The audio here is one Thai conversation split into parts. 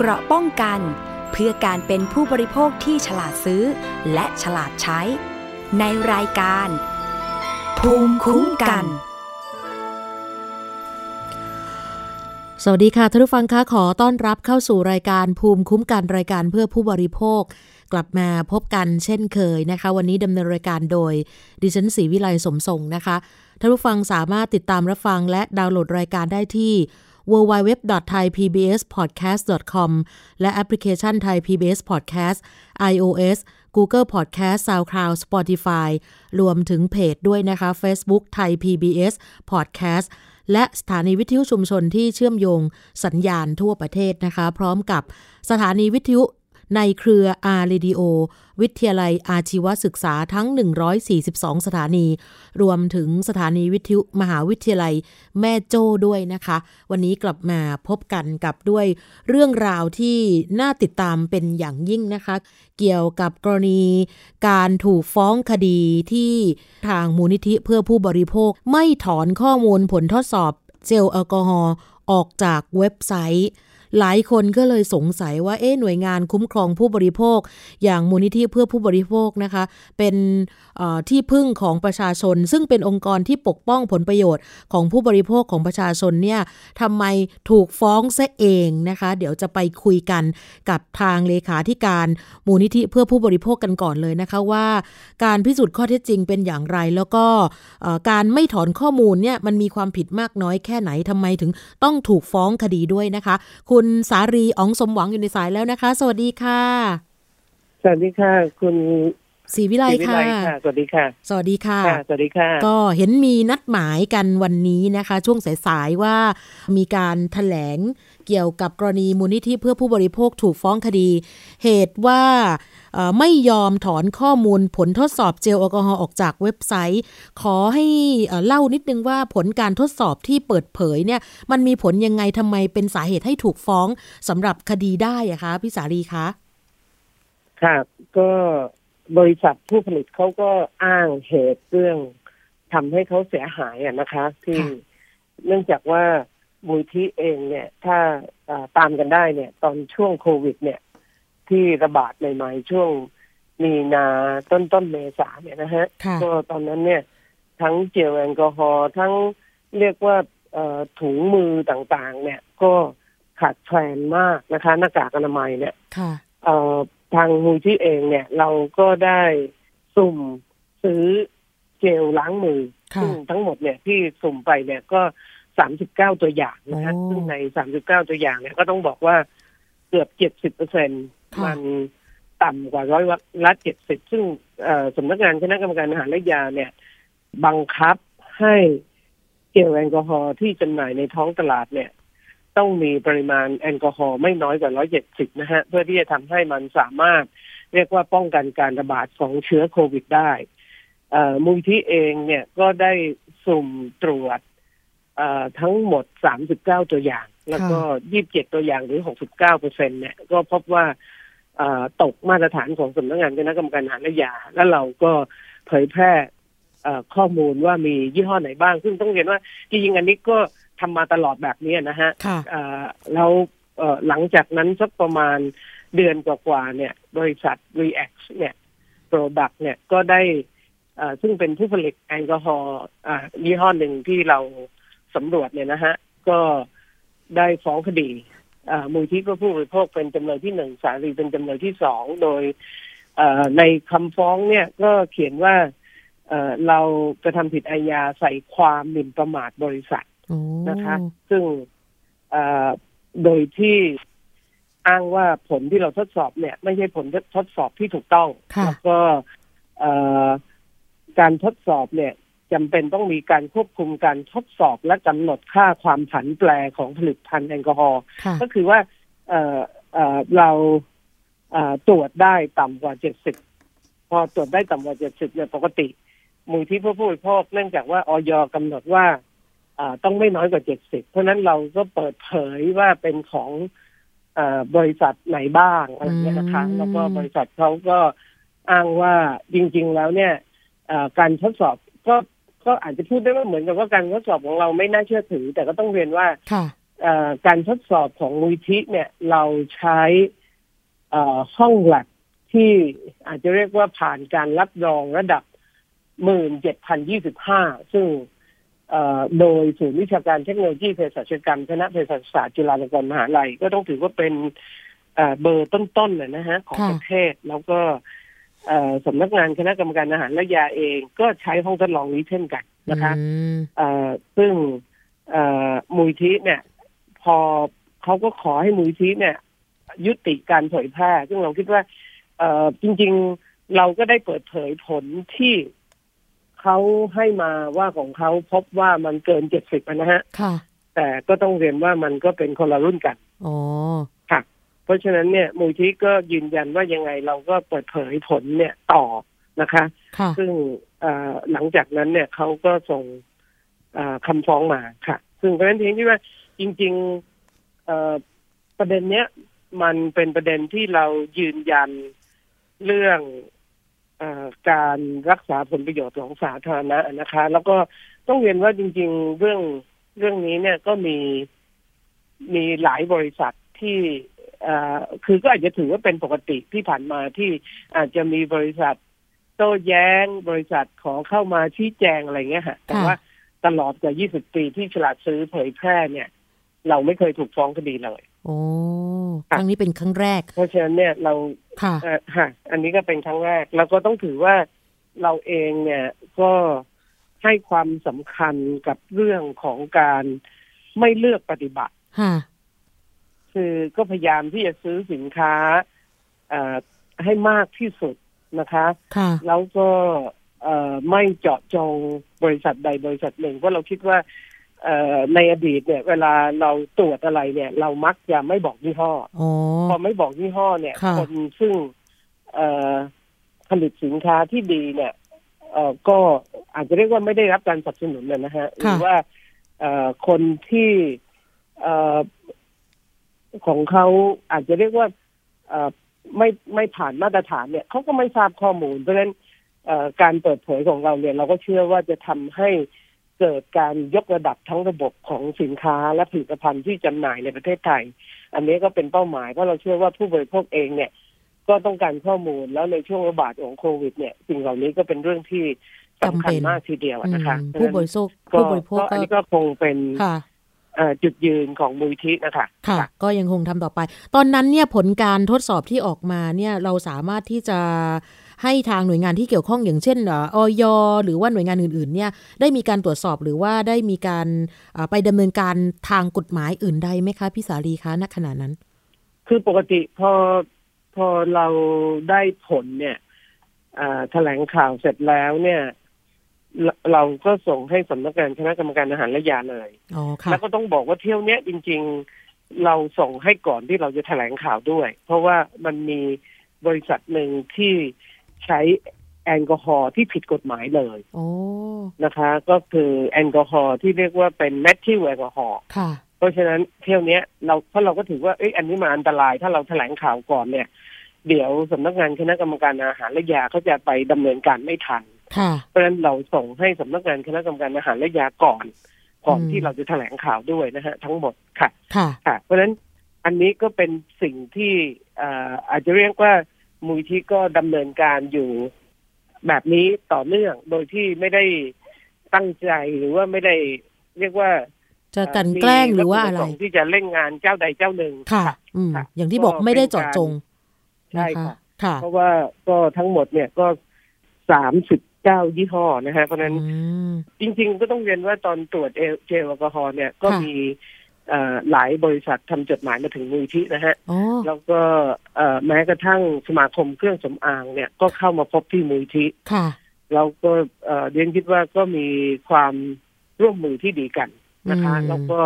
เกราะป้องกัน เพื่อการเป็นผู้บริโภคที่ฉลาดซื้อ และฉลาดใช้ ในรายการ ภูมิคุ้มกัน สวัสดีค่ะท่านผู้ฟังคะขอต้อนรับเข้าสู่รายการภูมิคุ้มกันรายการเพื่อผู้บริโภคกลับมาพบกันเช่นเคยนะคะ วันนี้ดำเนินรายการโดย ดิฉันศรีวิไลสมทรงนะคะท่านผู้ฟังสามารถติดตามรับฟังและดาวน์โหลดรายการได้ที่ www.thaipbspodcast.com และแอปพลิเคชัน Thai PBS Podcast iOS Google Podcast SoundCloud Spotify รวมถึงเพจด้วยนะคะ Facebook Thai PBS Podcast และสถานีวิทยุชุมชนที่เชื่อมโยงสัญญาณทั่วประเทศนะคะ พร้อมกับสถานีวิทยุ ในเครืออาร์เรดิโอ วิทยาลัยอาชีวศึกษาทั้ง 142 สถานี รวมถึงสถานีวิทยุมหาวิทยาลัยแม่โจ้ด้วยนะคะ วันนี้กลับมาพบกันกับด้วยเรื่องราวที่น่าติดตามเป็นอย่างยิ่งนะคะ เกี่ยวกับกรณีการถูกฟ้องคดีที่ทางมูลนิธิเพื่อผู้บริโภคไม่ถอนข้อมูลผลทดสอบเจลแอลกอฮอล์ออกจากเว็บไซต์ หลายคนก็เลยสงสัยว่าเอ๊หน่วยงานคุ้มครองผู้บริโภค อย่างมูลนิธิเพื่อผู้บริโภคนะคะ เป็นที่พึ่งของประชาชน ซึ่งเป็นองค์กรที่ปกป้องผลประโยชน์ของผู้บริโภคของประชาชนเนี่ยทำไมถูกฟ้องซะเองนะคะ เดี๋ยวจะไปคุยกันกับทางเลขาธิการมูลนิธิเพื่อผู้บริโภคกันก่อนเลยนะคะว่า การพิสูจน์ข้อเท็จจริงเป็นอย่างไร แล้วก็การไม่ถอนข้อมูลเนี่ยมันมีความผิดมากน้อยแค่ไหนทำไมถึงต้องถูกฟ้องคดีด้วยนะคะ คุณณสารีอ๋องสมหวังอยู่ในสายแล้วนะคะ สวัสดีค่ะ สวัสดีค่ะ คุณ ศรีวิไลค่ะสวัสดีค่ะ สวัสดีค่ะ สวัสดีค่ะ ก็เห็นมีนัดหมายกันวันนี้นะคะ ช่วงสายๆว่ามีการถแถลงเกี่ยวกับกรณีมูลนิธิเพื่อผู้บริโภคถูกฟ้องคดี เหตุว่าไม่ยอมถอนข้อมูลผลทดสอบเจลแอลกอฮอล์ออกจากเว็บไซต์ ขอให้เล่านิดนึงว่าผลการทดสอบที่เปิดเผยเนี่ย มันมีผลยังไงทำไมเป็นสาเหตุให้ถูกฟ้องสำหรับคดีได้อะคะพี่สารีคะค่ะก็ บริษัทผู้ผลิตเขาก็อ้างเหตุเรื่องทำให้เขาเสียหายอะนะคะ ที่เนื่องจากว่ามูลที่เองเนี่ย ถ้าตามกันได้เนี่ย ตอนช่วงโควิด เนี่ย ที่ระบาดใหม่ๆช่วงมีนาต้นต้นเมษาเนี่ยนะฮะก็ตอนนั้นเนี่ย ทั้งเจลแอลกอฮอล์ทั้งเรียกว่าถุงมือต่างๆ เนี่ย ก็ขาดแคลนมากนะคะ หน้ากากอนามัยเนี่ย ทางมูลที่เองเนี่ย เราก็ได้สุ่มซื้อเจลล้างมือซึ่งทั้งหมดเนี่ยที่สุ่มไปเนี่ยก็สามสิบเก้าตัวอย่างนะคะซึ่งในสามสิบเก้าตัวอย่างเนี่ยก็ต้องบอกว่าเกือบเจ็ดสิบเปอร์เซ็นมันต่ำกว่าร้อยละเจ็ดสิบซึ่งสำนักงานคณะกรรมการอาหารและยาเนี่ย บังคับให้เจลแอลกอฮอล์ที่จำหน่ายในท้องตลาดเนี่ย ต้องมีปริมาณแอลกอฮอล์ไม่น้อยกว่าร้อยเจ็ดสิบนะฮะ เพื่อที่จะทำให้มันสามารถเรียกว่าป้องกันการระบาดของเชื้อโควิดได้มูลที่เองเนี่ยก็ได้สุ่มตรวจทั้งหมด 39 ตัวอย่าง แล้วก็ 27 ตัวอย่างหรือ 69เปอร์เซ็นเนี่ยก็พบว่าตกมาตรฐานของสำนักงานคณะกรรมการอาหารและยา แล้วเราก็เผยแพร่ข้อมูลว่ามียี่ห้อไหนบ้าง ซึ่งต้องเรียนว่าจริงๆอันนี้ก็ ทำมาตลอดแบบนี้นะฮะแล้วหลังจากนั้นสักประมาณเดือนกว่าๆเนี่ย บริษัท React เนี่ย Product เนี่ยก็ได้ซึ่งเป็นผู้ผลิตแอลกอฮอล์ยี่ห้อหนึ่งที่เราสำรวจเนี่ยนะฮะ ก็ได้ฟ้องคดีมูลที่เพื่อผู้บริโภคเป็นจำเลยที่หนึ่งสารีเป็นจำเลยที่สองโดยในคำฟ้องเนี่ยก็เขียนว่าเราจะทำผิดอาญาใส่ความหมิ่นประมาทบริษัท นะคะ ซึ่งโดยที่อ้างว่าผลที่เราทดสอบเนี่ย ไม่ใช่ผลทดสอบที่ถูกต้องแล้วก็การทดสอบเนี่ยจำเป็นต้องมีการควบคุมการทดสอบและกำหนดค่าความผันแปรของผลิตภัณฑ์แอลกอฮอล์ก็คือว่าเเราตรวจได้ต่ำกว่าเจ็ดสิบพอตรวจได้ต่ำกว่าเจ็ดสิบเนี่ยปกติมูลที่ผู้บริโภคเนื่องจากว่าออยกำหนดว่า ต้องไม่น้อยกว่าเจ็ดสิบเพราะนั้นเราก็เปิดเผยว่าเป็นของบริษัทไหนบ้างอะไรเงี้ยนะคะแล้วก็บริษัทเขาก็อ้างว่าจริง ๆ แล้วเนี่ยการทดสอบก็ก็อาจจะพูดได้ว่าเหมือนกับว่าการทดสอบของเราไม่น่าเชื่อถือ แต่ก็ต้องเรียนว่าการทดสอบของมูลทิเนี่ยเราใช้ห้องหลักที่อาจจะเรียกว่าผ่านการรับรองระดับหมื่นเจ็ดพันยี่สิบห้าซึ่ง โดยศูนย์วิชาการเทคโนโลยีเภสัชกรรมคณะเภสัชศาสตร์จุฬาลงกรณ์มหาลัย ก็ต้องถือว่าเป็นเบอร์ต้นๆเลยนะฮะของประเทศแล้วก็สำนักงานคณะกรรมการอาหารและยาเองก็ใช้ห้องทดลองนี้เช่นกันนะคะซึ่งมูลทีเนี่ย พอเขาก็ขอให้มูลทีเนี่ย ยุติการเผยแพร่ ซึ่งเราคิดว่าจริง ๆ เราก็ได้เปิดเผยผลที่ เขาให้มาว่าของเขาพบว่ามันเกินเจ็ดสิบนะฮะ ค่ะ แต่ก็ต้องเรียนว่ามันก็เป็นคนละรุ่นกันอ๋อค่ะ เพราะฉะนั้นเนี่ยมูลที่ก็ยืนยันว่ายังไงเราก็เปิดเผยผลเนี่ยต่อนะคะค่ะซึ่งหลังจากนั้นเนี่ยเขาก็ส่งคำฟ้องมาค่ะ ซึ่งเพราะฉะนั้นทีที่ว่าจริงๆประเด็นเนี้ยมันเป็นประเด็นที่เรายืนยันเรื่องอ การรักษาผลประโยชน์ของสาธารณะนะคะ แล้วก็ต้องเรียนว่าจริง ๆ เรื่องเรื่องนี้เนี่ยก็มีมีหลายบริษัทที่คือก็อาจจะถือว่าเป็นปกติที่ผ่านมาที่อาจจะมีบริษัทโต้แย้งบริษัทขอเข้ามาชี้แจงอะไรเงี้ยฮะแต่ว่าตลอดกว่า 20 ปีที่ฉลาดซื้อเผยแพร่เนี่ย เราไม่เคยถูกฟ้องคดีเลย โอ้ครั้งนี้เป็นครั้งแรก เพราะฉะนั้นเนี่ยเราค่ะค่ะ อันนี้ก็เป็นครั้งแรก แล้วก็ต้องถือว่าเราเองเนี่ยก็ให้ความสำคัญกับเรื่องของการไม่เลือกปฏิบัติค่ะคือก็พยายามที่จะซื้อสินค้าให้มากที่สุดนะคะค่ะแล้วก็ไม่เจาะจงบริษัทใดบริษัทหนึ่งเพราะเราคิดว่า ในอดีตเนี่ย เวลาเราตรวจอะไรเนี่ย เรามักจะไม่บอกยี่ห้อพอไม่บอกยี่ห้อเนี่ย คนซึ่งผลิตสินค้าที่ดีเนี่ยก็อาจจะเรียกว่าไม่ได้รับการสนับสนุนเลยนะฮะหรือว่าคนที่ของเขาอาจจะเรียกว่าไม่ไม่ผ่านมาตรฐานเนี่ยเขาก็ไม่ทราบข้อมูล เพราะฉะนั้นการเปิดเผยของเราเนี่ย เราก็เชื่อว่าจะทำให้ เกิดการยกระดับทั้งระบบของสินค้าและผลิตภัณฑ์ที่จำหน่ายในประเทศไทย อันนี้ก็เป็นเป้าหมายเพราะเราเชื่อว่าผู้บริโภคเองเนี่ย ก็ต้องการข้อมูลแล้วในช่วงระบาดของโควิด เนี่ย สิ่งเหล่านี้ก็เป็นเรื่องที่สำคัญมากทีเดียวนะคะผู้บริโภคผู้บริโภคอันนี้ก็คงเป็นจุดยืนของมูลทินะคะค่ะ ก็ยังคงทำต่อไป ตอนนั้นเนี่ยผลการทดสอบที่ออกมาเนี่ยเราสามารถที่จะ ให้ทางหน่วยงานที่เกี่ยวข้องอย่างเช่นออยหรือว่าหน่วยงานอื่นๆเนี่ยได้มีการตรวจสอบหรือว่าได้มีการไปดำเนินการทางกฎหมายอื่นใดไหมคะพี่สาลีคะณขณะนั้น คือปกติพอพอเราได้ผลเนี่ยแถลงข่าวเสร็จแล้วเนี่ยเราก็ส่งให้สำนักงานคณะกรรมการอาหารและยาเลยแล้วก็ต้องบอกว่าเที่ยวเนี้ยจริง ๆ เราส่งให้ก่อนที่เราจะแถลงข่าวด้วย เพราะว่ามันมีบริษัทหนึ่งที่ ใช้แอลกอฮอล์ที่ผิดกฎหมายเลยนะคะ ก็คือแอลกอฮอล์ที่เรียกว่าเป็นแมทธิวแอลกอฮอล์เพราะฉะนั้นเที่ยวนี้เราเพราะเราก็ถือว่าเอ้ยอันนี้มาอันตรายถ้าเราแถลงข่าวก่อนเนี่ย เดี๋ยวสำนักงานคณะกรรมการอาหารและยาเขาจะไปดำเนินการไม่ทันเพราะฉะนั้นเราส่งให้สำนักงานคณะกรรมการอาหารและยาก่อนก่อนที่เราจะแถลงข่าวด้วยนะฮะทั้งหมดค่ะค่ะ เพราะฉะนั้นอันนี้ก็เป็นสิ่งที่อาจจะเรียกว่า มูลที่ก็ดำเนินการอยู่แบบนี้ต่อเนื่องโดยที่ไม่ได้ตั้งใจหรือว่าไม่ได้เรียกว่าจะกันแกล้งหรือว่าอะไรที่จะเล่นงานเจ้าใดเจ้าหนึ่งค่ะอืมอย่างที่บอกไม่ได้เจาะจงใช่ค่ะ เพราะว่าก็ทั้งหมดเนี่ยก็สามสิบเก้ายี่ห้อนะฮะเพราะนั้นจริง ๆ ก็ต้องเรียนว่าตอนตรวจเจลแอลกอฮอล์เนี่ยก็มี หลายบริษัททำจดหมายมาถึงมูลที่นะฮะ แล้วก็แม้กระทั่งสมาคมเครื่องสำอางเนี่ยก็เข้ามาพบที่มูลที่เราก็เรียนคิดว่าก็มีความร่วมมือที่ดีกันนะคะ แล้วก็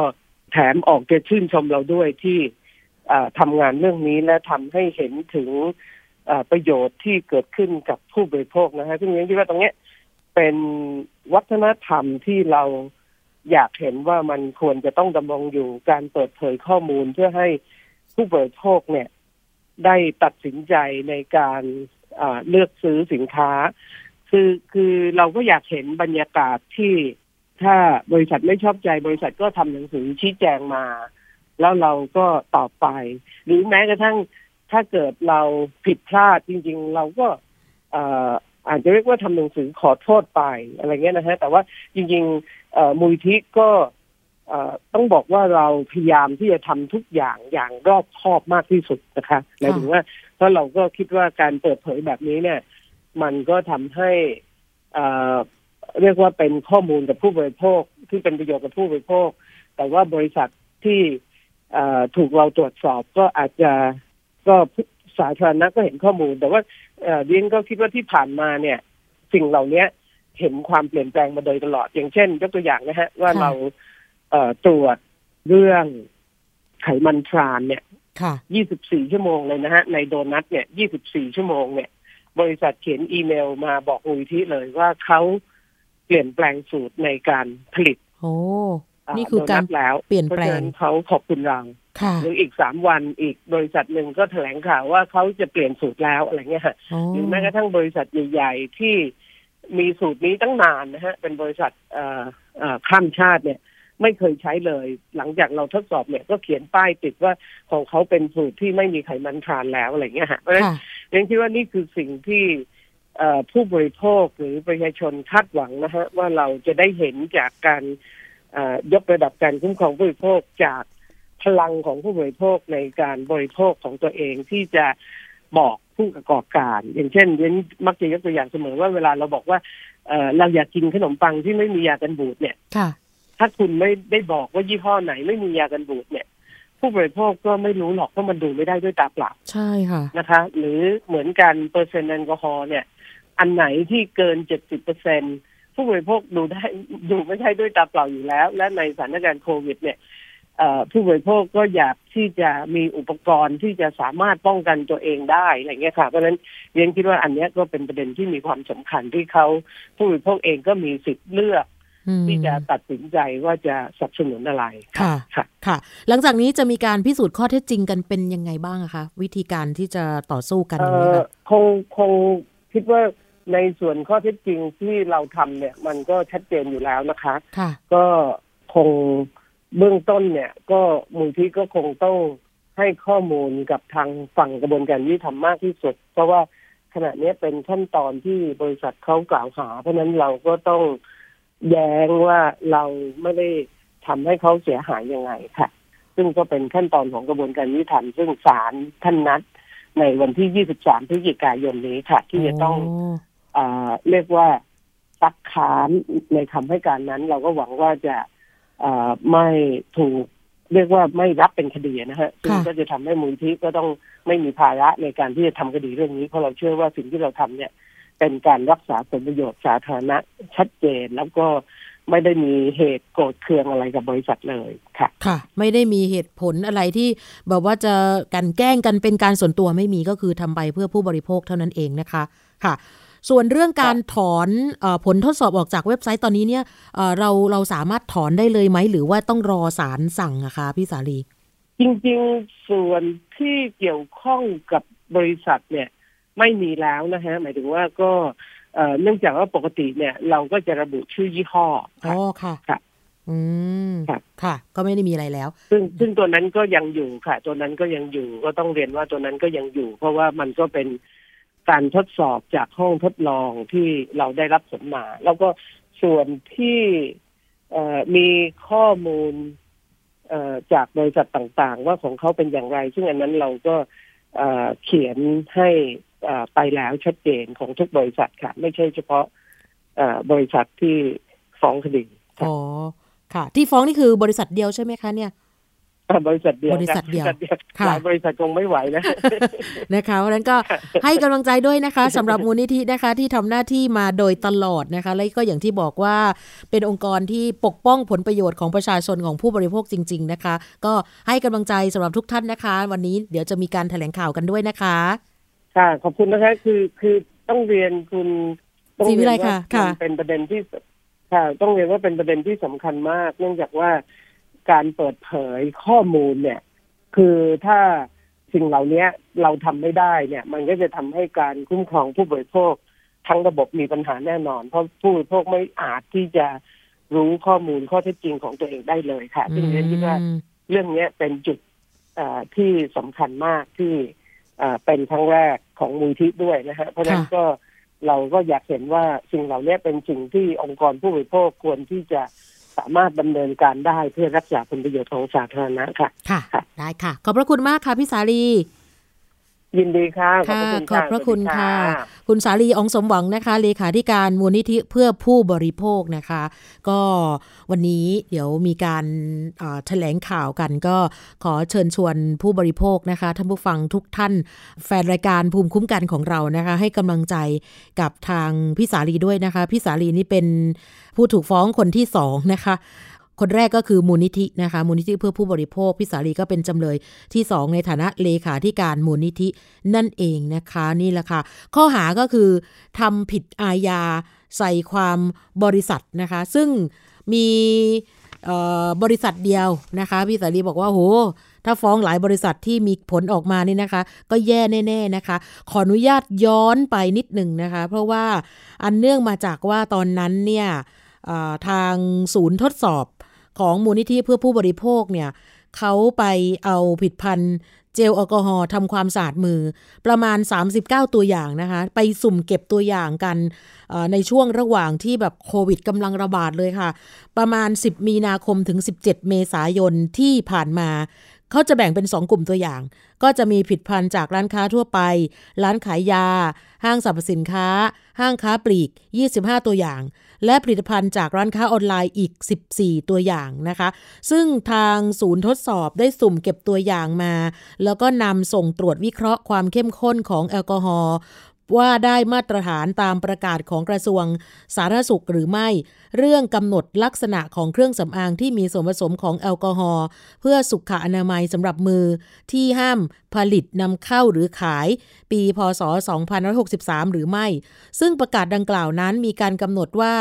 แถมออกจะชื่นชมเราด้วยที่ทำงานเรื่องนี้และทำให้เห็นถึงประโยชน์ที่เกิดขึ้นกับผู้บริโภคนะฮะซึ่งเรียนคิดว่าตรงนี้เป็นวัฒนธรรมที่เรา อยากเห็นว่ามันควรจะต้องดำรงอยู่การเปิดเผยข้อมูลเพื่อให้ผู้บริโภคเนี่ย ได้ตัดสินใจในการเลือกซื้อสินค้า คือคือเราก็อยากเห็นบรรยากาศที่ถ้าบริษัทไม่ชอบใจบริษัทก็ทำหนังสือชี้แจงมา แล้วเราก็ต่อไป หรือแม้กระทั่งถ้าเกิดเราผิดพลาดจริง ๆ เราก็ อาจจะเรียกว่าทำหนังสือขอโทษไปอะไรเงี้ยนะฮะแต่ว่าจริงๆมูลที่ก็ต้องบอกว่าเราพยายามที่จะทำทุกอย่างอย่างรอบคอบมากที่สุดนะคะหมายถึงว่าเพราะเราก็คิดว่าการเปิดเผยแบบนี้เนี่ย มันก็ทำให้เรียกว่าเป็นข้อมูลกับผู้บริโภคที่เป็นประโยชน์กับผู้บริโภค แต่ว่าบริษัทที่ถูกเราตรวจสอบก็อาจจะก็ สาธารณะก็เห็นข้อมูล แต่ว่าเอ่อเรียนก็คิดว่าที่ผ่านมาเนี่ย สิ่งเหล่านี้เห็นความเปลี่ยนแปลงมาโดยตลอด อย่างเช่น ยกตัวอย่างนะฮะ ว่าค่ะเราเอ่อตรวจเรื่องไขมันทรานเนี่ยค่ะ24ชั่วโมงเลยนะฮะ ในโดนัทเนี่ย24ชั่วโมงเนี่ย บริษัทเขียนอีเมลมาบอกมูลนิธิเลยว่าเขาเปลี่ยนแปลงสูตรในการผลิต โอ้เอ่อนี่คือการโดนัทแล้ว เปลี่ยนเพราะแปลฉะงนั้นเขาขอบคุณเราค่ะ หรืออีกสามวันอีกบริษัทหนึ่งก็แถลงข่าวว่าเขาจะเปลี่ยนสูตรแล้วอะไรเงี้ยฮะโอ้หรือแม้กระทั่งบริษัทใหญ่ๆที่มีสูตรนี้ตั้งนานนะฮะ เป็นบริษัทเอ่อเอ่อข้ามชาติเนี่ย ไม่เคยใช้เลย หลังจากเราทดสอบเนี่ยก็เขียนป้ายติดว่าของเขาเป็นสูตรที่ไม่มีไขมันทรานแล้วอะไรเงี้ยฮะเพราะฉะนั้นค่ะเรนคิดว่านี่คือสิ่งที่เอ่อผู้บริโภคหรือประชาชนคาดหวังนะฮะว่าเราจะได้เห็นจากการเอ่อยกระดับการคุ้มครองผู้บริโภคจาก พลังของผู้บริโภคในการบริโภคของตัวเองที่จะบอกผู้ประกอบการ อย่างเช่นเรนมักจะยกตัวอย่างเสมอว่าเวลาเราบอกว่าเอ่อเราอยากกินขนมปังที่ไม่มียากันบูดเนี่ยค่ะถ้าคุณไม่ได้บอกว่ายี่ห้อไหนไม่มียากันบูดเนี่ย ผู้บริโภคก็ไม่รู้หรอกเพราะมันดูไม่ได้ด้วยตาเปล่าใช่ค่ะนะคะ หรือเหมือนกันเปอร์เซ็นต์แอลกอฮอล์เนี่ย อันไหนที่เกิน70เปอร์เซ็นผู้บริโภคดูได้ดูไม่ใช่ด้วยตาเปล่าอยู่แล้ว และในสถานการณ์โควิด เนี่ยเอ่อ ผู้บริโภคก็อยากที่จะมีอุปกรณ์ที่จะสามารถป้องกันตัวเองได้อะไรเงี้ยค่ะเพราะฉะนั้นเรียนคิดว่าอันเนี้ยก็เป็นประเด็นที่มีความสำคัญที่เขาผู้บริโภคเองก็มีสิทธิ์เลือกอืมที่จะตัดสินใจว่าจะสนับสนุนอะไรค่ะค่ะค่ะ หลังจากนี้จะมีการพิสูจน์ข้อเท็จจริงกันเป็นยังไงบ้างอะคะ วิธีการที่จะต่อสู้กันเออย่างนี้อค่ะคงคงคิดว่าในส่วนข้อเท็จจริงที่เราทำเนี่ย มันก็ชัดเจนอยู่แล้วนะคะค่ะก็คง เบื้องต้นเนี่ย ก็มูลที่ก็คงต้องให้ข้อมูลกับทางฝั่งกระบวนการยุติธรรมมากที่สุด เพราะว่าขณะนี้เป็นขั้นตอนที่บริษัทเขากล่าวหา เพราะฉะนั้นเราก็ต้องแย้งว่าเราไม่ได้ทำให้เขาเสียหายยังไงค่ะ ซึ่งก็เป็นขั้นตอนของกระบวนการยุติธรรมซึ่งศาลท่านนัด ในวันที่ 23 พฤศจิกายนนี้ค่ะ ที่จะต้องโอ่าเรียกว่าซักค้านในคำให้การนั้น เราก็หวังว่าจะอ่า ไม่ถูกเรียกว่าไม่รับเป็นคดีนะฮะซึ่งค่ะก็จะทำให้มูลที่ก็ต้องไม่มีภาระในการที่จะทำคดีเรื่องนี้ เพราะเราเชื่อว่าสิ่งที่เราทำเนี่ย เป็นการรักษาผลประโยชน์สาธารณะชัดเจนแล้วก็ไม่ได้มีเหตุโกรธเคืองอะไรกับบริษัทเลยค่ะ ค่ะ ไม่ได้มีเหตุผลอะไรที่แบบว่าจะกลันแกล้งกันเป็นการส่วนตัวไม่มีก็คือทำไปเพื่อผู้บริโภคเท่านั้นเองนะคะ ค่ะ ส่วนเรื่องการถอนเออผลทดสอบออกจากเว็บไซต์ตอนนี้เนี่ยเอ่อเราเราสามารถถอนได้เลยไหม หรือว่าต้องรอศาลสั่งอะคะพี่สาลี จริงๆส่วนที่เกี่ยวข้องกับบริษัทเนี่ยไม่มีแล้วนะฮะ หมายถึงว่าก็เอ่อเนื่องจากว่าปกติเนี่ย เราก็จะระบุชื่อยี่ห้ออ๋ค่ะอค่ะค่ะอืมครับค่ะ ก็ไม่ได้มีอะไรแล้ว ซึ่งซึ่งตัวนั้นก็ยังอยู่ค่ะ ตัวนั้นก็ยังอยู่ก็ต้องเรียนว่าตัวนั้นก็ยังอยู่ เพราะว่ามันก็เป็น การทดสอบจากห้องทดลองที่เราได้รับผลมา แล้วก็ส่วนที่มีข้อมูลจากบริษัทต่างๆ ว่าของเขาเป็นอย่างไร ซึ่งอันนั้นเราก็เขียนให้ไปแล้วชัดเจนของทุกบริษัทค่ะ ไม่ใช่เฉพาะบริษัทที่ฟ้องคดีอ๋อค่ะ ที่ฟ้องนี่คือบริษัทเดียวใช่ไหมคะเนี่ย บริษัทเดียวบริษัทเดียวบริษัทค่ะหลายบริษัทคงไม่ไหวนะนะคะเพราะฉะนั้นก็ให้กำลังใจด้วยนะคะสำหรับมูลนิธินะคะที่ทำหน้าที่มาโดยตลอดนะคะและก็อย่างที่บอกว่าเป็นองค์กรที่ปกป้องผลประโยชน์ของประชาชนของผู้บริโภคจริง ๆนะคะ ก็ให้กำลังใจสำหรับทุกท่านนะคะ วันนี้เดี๋ยวจะมีการแถลงข่าวกันด้วยนะคะ ค่ะ ขอบคุณนะคะคือคือต้องเรียนคุณต้องศรีวิเรียนไลว่าค่ะค่ะมันเป็นประเด็นที่ค่ะต้องเรียนว่าเป็นประเด็นที่สำคัญมาก เนื่องจากว่า การเปิดเผยข้อมูลเนี่ย คือถ้าสิ่งเหล่านี้เราทำไม่ได้เนี่ย มันก็จะทำให้การคุ้มครองผู้บริโภคทั้งระบบมีปัญหาแน่นอน เพราะผู้บริโภคไม่อาจที่จะรู้ข้อมูลข้อเท็จจริงของตัวเองได้เลยค่ะ ซึ่งเรียนคิดว่าอืมเรื่องนี้เป็นจุดที่สำคัญมากที่เป็นครั้งแรกของมูลที่ด้วยนะฮะเพราะฉะนั้นก็เราก็อยากเห็นว่าสิ่งเหล่านี้เป็นสิ่งที่องค์กรผู้บริโภคควรที่จะ สามารถดำเนินการได้เพื่อรักษาผลประโยชน์ของสาธารณะค่ะ ค่ะ ได้ค่ะ ขอบพระคุณมากค่ะพี่สาลี ยินดีค่ะขอบพระคุณค่ะ คุณสาลีองสมหวังนะคะ เลขาธิการมูลนิธิเพื่อผู้บริโภคนะคะ ก็วันนี้เดี๋ยวมีการแถลงข่าวกัน ก็ขอเชิญชวนผู้บริโภคนะคะท่านผู้ฟังทุกท่าน แฟนรายการภูมิคุ้มกันของเรานะคะ ให้กำลังใจกับทางพี่สาลีด้วยนะคะพี่สาลีนี่เป็นผู้ถูกฟ้องคนที่สองนะคะ คนแรกก็คือมูลนิธินะคะมูลนิธิเพื่อผู้บริโภคพิสาลีก็เป็นจำเลยที่สองในฐานะเลขาธิการมูลนิธินั่นเองนะคะนี่แหละค่ะข้อหาก็คือทำผิดอาญาใส่ความบริษัทนะคะ ซึ่งมีบริษัทเดียวนะคะพี่สาลีบอกว่าโหถ้าฟ้องหลายบริษัทที่มีผลออกมานี่นะคะ ก็แย่แน่ ๆนะคะ ขออนุญาตย้อนไปนิดหนึ่งนะคะ เพราะว่าอันเนื่องมาจากว่าตอนนั้นเนี่ยทางศูนย์ทดสอบ ของมูลนิธิเพื่อผู้บริโภคเนี่ยเขาไปเอาผิดพันธ์เจลแอลกอฮอล์ทำความสะอาดมือ ประมาณ 39 ตัวอย่างนะคะ ไปสุ่มเก็บตัวอย่างกันในช่วงระหว่างที่แบบโควิดกำลังระบาดเลยค่ะ ประมาณ 10 มีนาคมถึง 17 เมษายนที่ผ่านมาเขาจะแบ่งเป็น 2 กลุ่มตัวอย่าง ก็จะมีผิดพันจากร้านค้าทั่วไป ร้านขายยา ห้างสรรพสินค้า ห้างค้าปลีก 25 ตัวอย่าง และผลิตภัณฑ์จากร้านค้าออนไลน์อีก 14 ตัวอย่างนะคะ ซึ่งทางศูนย์ทดสอบได้สุ่มเก็บตัวอย่างมา แล้วก็นำส่งตรวจวิเคราะห์ความเข้มข้นของแอลกอฮอล์ ว่าได้มาตรฐานตามประกาศของกระทรวงสาธารณสุขหรือไม่ เรื่องกำหนดลักษณะของเครื่องสำอางที่มีส่วนผสมของแอลกอฮอล์เพื่อสุขอนามัยสำหรับมือ ที่ห้ามผลิตนำเข้าหรือขาย ปีพศ 2563 หรือไม่ ซึ่งประกาศดังกล่าวนั้นมีการกำหนดว่า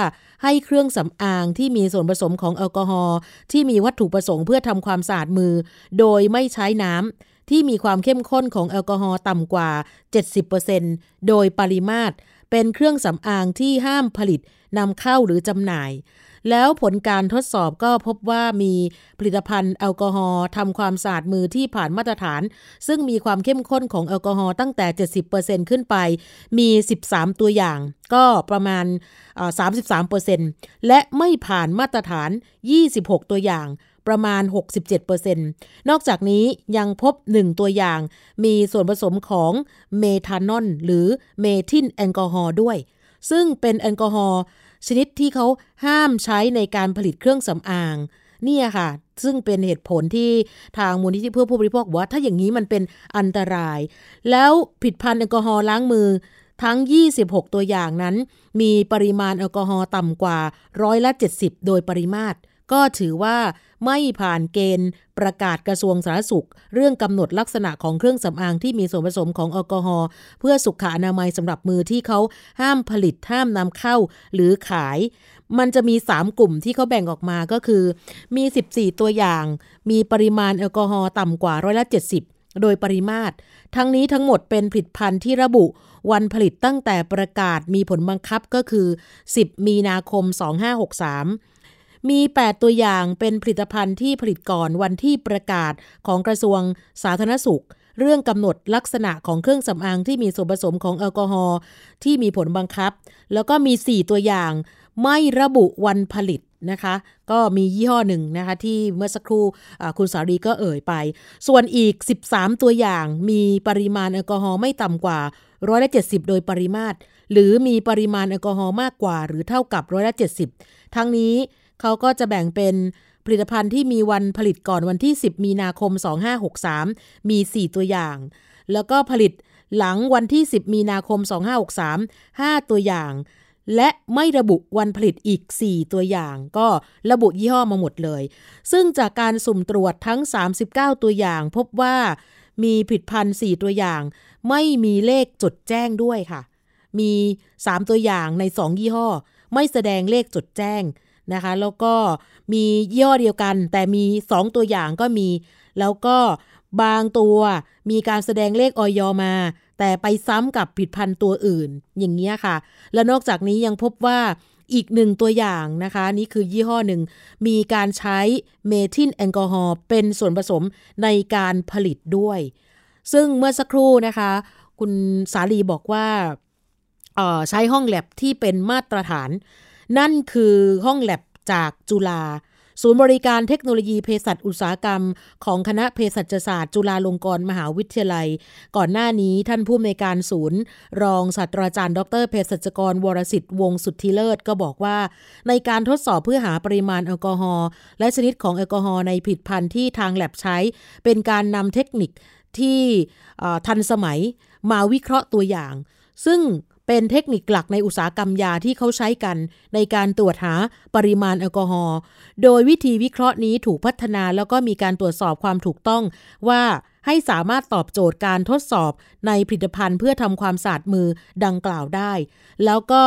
ให้เครื่องสำอางที่มีส่วนผสมของแอลกอฮอล์ที่มีวัตถุประสงค์เพื่อทำความสะอาดมือ โดยไม่ใช้น้ำ ที่มีความเข้มข้นของแอลกอฮอล์ต่ำกว่า 70%โดยปริมาตร เป็นเครื่องสำอางที่ห้ามผลิตนำเข้าหรือจำหน่าย แล้วผลการทดสอบก็พบว่ามีผลิตภัณฑ์แอลกอฮอล์ทำความสะอาดมือที่ผ่านมาตรฐาน ซึ่งมีความเข้มข้นของแอลกอฮอล์ตั้งแต่ 70%ขึ้นไป มี 13 ตัวอย่าง ก็ประมาณ 33%และไม่ผ่านมาตรฐาน 26 ตัวอย่าง ประมาณ 67%นอกจากนี้ยังพบ 1 ตัวอย่าง มีส่วนผสมของเมทานอลหรือเมทิลแอลกอฮอล์ด้วย ซึ่งเป็นแอลกอฮอล์ชนิดที่เขาห้ามใช้ในการผลิตเครื่องสำอางนี่ค่ะ ซึ่งเป็นเหตุผลที่ทางมูลนิธิเพื่อผู้บริโภคว่าถ้าอย่างนี้มันเป็นอันตราย แล้วผลิตภัณฑ์แอลกอฮอล์ล้างมือทั้ง 26 ตัวอย่างนั้น มีปริมาณแอลกอฮอล์ต่ำกว่าร้อยละ 70 โดยปริมาตร ก็ถือว่าไม่ผ่านเกณฑ์ประกาศกระทรวงสาธารณสุข เรื่องกำหนดลักษณะของเครื่องสำอางที่มีส่วนผสมของแอลกอฮอล์เพื่อสุขอนามัยสำหรับมือที่เขาห้ามผลิตห้ามนำเข้าหรือขาย มันจะมี 3 กลุ่มที่เขาแบ่งออกมาก็คือ มี 14 ตัวอย่าง มีปริมาณแอลกอฮอล์ต่ำกว่าร้อยละ70โดยปริมาตร ทั้งนี้ทั้งหมดเป็นผลิตภัณฑ์ที่ระบุ วันผลิตตั้งแต่ประกาศมีผลบังคับก็คือ 10 มีนาคม 2563 มี 8 ตัวอย่างเป็นผลิตภัณฑ์ที่ผลิตก่อนวันที่ประกาศของกระทรวงสาธารณสุข เรื่องกำหนดลักษณะของเครื่องสำอางที่มีส่วนผสมของแอลกอฮอล์ที่มีผลบังคับ แล้วก็มี 4 ตัวอย่างไม่ระบุวันผลิตนะคะ ก็มียี่ห้อหนึ่งนะคะที่เมื่อสักครู่คุณสารีก็เอ่ยไป ส่วนอีก 13 ตัวอย่างมีปริมาณแอลกอฮอล์ไม่ต่ำกว่าร้อยละ70 โดยปริมาตร หรือมีปริมาณแอลกอฮอล์มากกว่า หรือเท่ากับร้อยละ70 ทั้งนี้ เขาก็จะแบ่งเป็นผลิตภัณฑ์ที่มีวันผลิตก่อนวันที่ 10 มีนาคม 2563 มี 4 ตัวอย่าง แล้วก็ผลิตหลังวันที่ 10 มีนาคม 2563 5 ตัวอย่าง และไม่ระบุวันผลิตอีก 4 ตัวอย่าง ก็ระบุยี่ห้อมาหมดเลย ซึ่งจากการสุ่มตรวจทั้ง 39 ตัวอย่าง พบว่ามีผลิตภัณฑ์ 4 ตัวอย่าง ไม่มีเลขจดแจ้งด้วยค่ะ มี 3 ตัวอย่างใน 2 ยี่ห้อ ไม่แสดงเลขจดแจ้ง นะคะแล้วก็มีย่อเดียวกัน แต่มี 2 ตัวอย่างก็มี แล้วก็บางตัวมีการแสดงเลขออยมา แต่ไปซ้ำกับผิดพันตัวอื่น อย่างเงี้ยค่ะ และนอกจากนี้ยังพบว่าอีกหนึ่งตัวอย่างนะคะ นี่คือยี่ห้อหนึ่ง มีการใช้เมทิลแอลกอฮอล์เป็นส่วนผสมในการผลิตด้วย ซึ่งเมื่อสักครู่นะคะ คุณสาลีบอกว่าใช้ห้องแลบที่เป็นมาตรฐาน นั่นคือห้องแลบจากจุฬาศูนย์บริการเทคโนโลยีเภสัชอุตสาหกรรม ของคณะเภสัชศาสตร์จุฬาลงกรณ์มหาวิทยาลัย ก่อนหน้านี้ท่านผู้อำนวยการศูนย์ รองศาสตราจารย์ ดรเภสัชกร วรสิทธิ์วงสุทธิเลิศก็บอกว่า ในการทดสอบเพื่อหาปริมาณแอลกอฮอล์และชนิดของแอลกอฮอล์ในผลิตภัณฑ์ที่ทางแลบใช้ เป็นการนำเทคนิคที่ทันสมัยมาวิเคราะห์ตัวอย่าง ซึ่ง เป็นเทคนิคหลักในอุตสาหกรรมยาที่เขาใช้กัน ในการตรวจหาปริมาณแอลกอฮอล์ โดยวิธีวิเคราะห์นี้ถูกพัฒนาแล้วก็มีการตรวจสอบความถูกต้องว่าให้สามารถตอบโจทย์การทดสอบในผลิตภัณฑ์เพื่อทำความสะอาดมือดังกล่าวได้ แล้วก็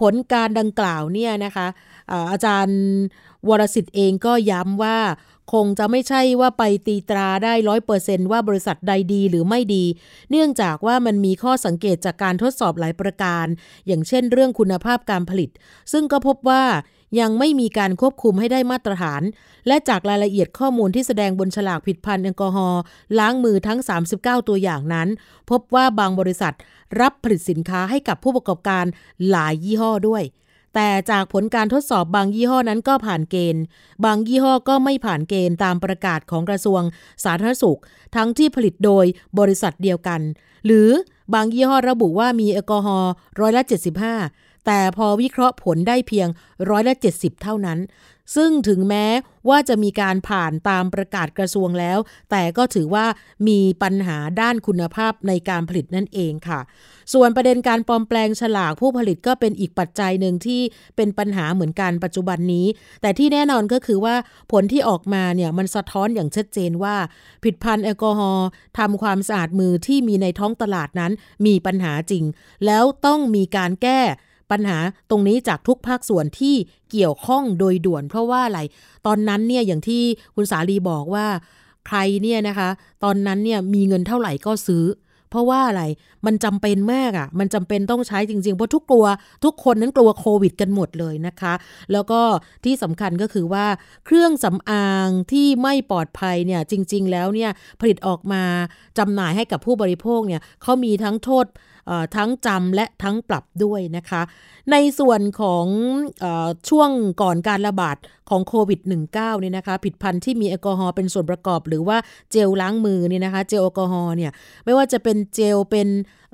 ผลการดังกล่าวเนี่ยนะคะอาจารย์วรสิทธิ์เองก็ย้ำว่า คงจะไม่ใช่ว่าไปตีตราได้ร้อยเปอร์เซนว่าบริษัทใดดีหรือไม่ดี เนื่องจากว่ามันมีข้อสังเกตจากการทดสอบหลายประการ อย่างเช่นเรื่องคุณภาพการผลิต ซึ่งก็พบว่ายังไม่มีการควบคุมให้ได้มาตรฐาน และจากรายละเอียดข้อมูลที่แสดงบนฉลากผิดพันแอลกอฮอล์ล้างมือทั้ง 39 ตัวอย่างนั้น พบว่าบางบริษัทรับผลิตสินค้าให้กับผู้ประกอบการหลายยี่ห้อด้วย แต่จากผลการทดสอบบางยี่ห้อนั้นก็ผ่านเกณฑ์ บางยี่ห้อก็ไม่ผ่านเกณฑ์ตามประกาศของกระทรวงสาธารณสุข ทั้งที่ผลิตโดยบริษัทเดียวกัน หรือบางยี่ห้อระบุว่ามีแอลกอฮอล์ร้อยละ75แต่พอวิเคราะห์ผลได้เพียงร้อยละ70 เท่านั้น ซึ่งถึงแม้ว่าจะมีการผ่านตามประกาศกระทรวงแล้ว แต่ก็ถือว่ามีปัญหาด้านคุณภาพในการผลิตนั่นเองค่ะ ส่วนประเด็นการปลอมแปลงฉลากผู้ผลิตก็เป็นอีกปัจจัยหนึ่งที่เป็นปัญหาเหมือนกันปัจจุบันนี้ แต่ที่แน่นอนก็คือว่าผลที่ออกมาเนี่ยมันสะท้อนอย่างชัดเจนว่าผิดพันแอลกอฮอล์ทำความสะอาดมือที่มีในท้องตลาดนั้นมีปัญหาจริง แล้วต้องมีการแก้ ปัญหาตรงนี้จากทุกภาคส่วนที่เกี่ยวข้องโดยด่วน เพราะว่าอะไร ตอนนั้นเนี่ยอย่างที่คุณสาลีบอกว่าใครเนี่ยนะคะ ตอนนั้นเนี่ยมีเงินเท่าไหร่ก็ซื้อ เพราะว่าอะไรมันจำเป็นมากอะ่ะ มันจำเป็นต้องใช้จริงๆ เพราะทุกกลัว ทุกคนนั้นกลัวโควิดกันหมดเลยนะคะ แล้วก็ที่สำคัญก็คือว่าเครื่องสำอางที่ไม่ปลอดภัยเนี่ยจริง ๆ แล้วเนี่ยผลิตออกมาจำหน่ายให้กับผู้บริโภคเนี่ยเขามีทั้งโทษ ทั้งจำและทั้งปรับด้วยนะคะ ในส่วนของอช่วงก่อนการระบาดของโควิด -19 เนี่ยนะคะผิดพันธุ์ที่มีแอลกอฮอล์เป็นส่วนประกอบ หรือว่าเจลล้างมือเนี่ยนะคะ เจลแอลกอฮอล์เนี่ยไม่ว่าจะเป็นเจลเป็น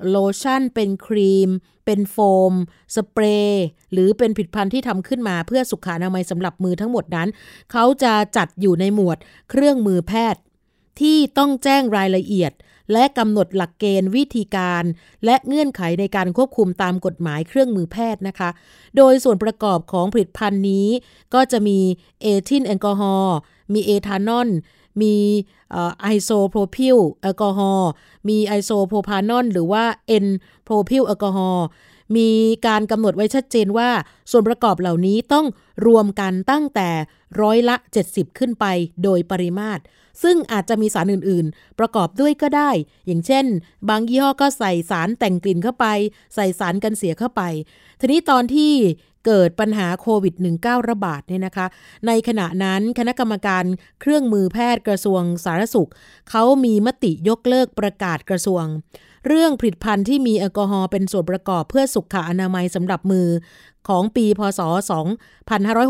โลชั่น เป็นครีม เป็นโฟม สเปรย์ หรือเป็นผลิตภัณฑ์ที่ทำขึ้นมาเพื่อสุขอนามัยสำหรับมือทั้งหมดนั้น เขาจะจัดอยู่ในหมวดเครื่องมือแพทย์ที่ต้องแจ้งรายละเอียด และกำหนดหลักเกณฑ์วิธีการ และเงื่อนไขในการควบคุมตามกฎหมายเครื่องมือแพทย์นะคะ โดยส่วนประกอบของผลิตภัณฑ์นี้ ก็จะมีเอทิลแอลกอฮอล์มีเอทานอลมีไอโซโพรพิลแอลกอฮอล์มีไอโซโพรพานอลหรือว่าเอ็นโพรพิลแอลกอฮอล์ มีการกำหนดไว้ชัดเจนว่า ส่วนประกอบเหล่านี้ต้องรวมกันตั้งแต่ร้อยละ 70 ขึ้นไปโดยปริมาตร ซึ่งอาจจะมีสารอื่น ๆ ประกอบด้วยก็ได้ อย่างเช่น บางยี่ห้อก็ใส่สารแต่งกลิ่นเข้าไป ใส่สารกันเสียเข้าไป ทีนี้ตอนที่เกิดปัญหาโควิด -19 ระบาดเนี่ยนะคะ ในขณะนั้นคณะกรรมการเครื่องมือแพทย์กระทรวงสาธารณสุข เขามีมติยกเลิกประกาศกระทรวง เรื่องผลิตภัณฑ์ที่มีแอลกอฮอล์เป็นส่วนประกอบเพื่อสุขอนามัยสำหรับมือของปีพศ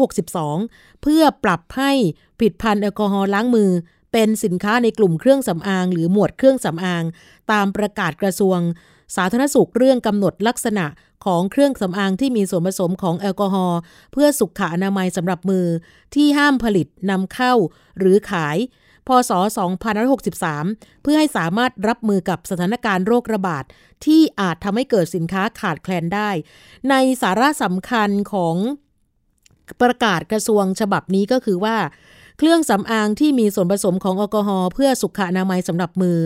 2562 เพื่อปรับให้ผลิตภัณฑ์แอลกอฮอล์ล้างมือเป็นสินค้าในกลุ่มเครื่องสำอาง หรือหมวดเครื่องสำอาง ตามประกาศกระทรวง สาธารณสุขเรื่องกำหนดลักษณะของเครื่องสำอางที่มีส่วนผสมของแอลกอฮอล์เพื่อสุขอนามัยสำหรับมือที่ห้ามผลิตนำเข้าหรือขาย พศ 2563 เพื่อให้สามารถรับมือกับสถานการณ์โรคระบาด ที่อาจทำให้เกิดสินค้าขาดแคลนได้ ในสาระสำคัญของประกาศกระทรวงฉบับนี้ก็คือว่า เครื่องสำอางที่มีส่วนผสมของแอลกอฮอล์เพื่อสุขอนามัยสำหรับมือ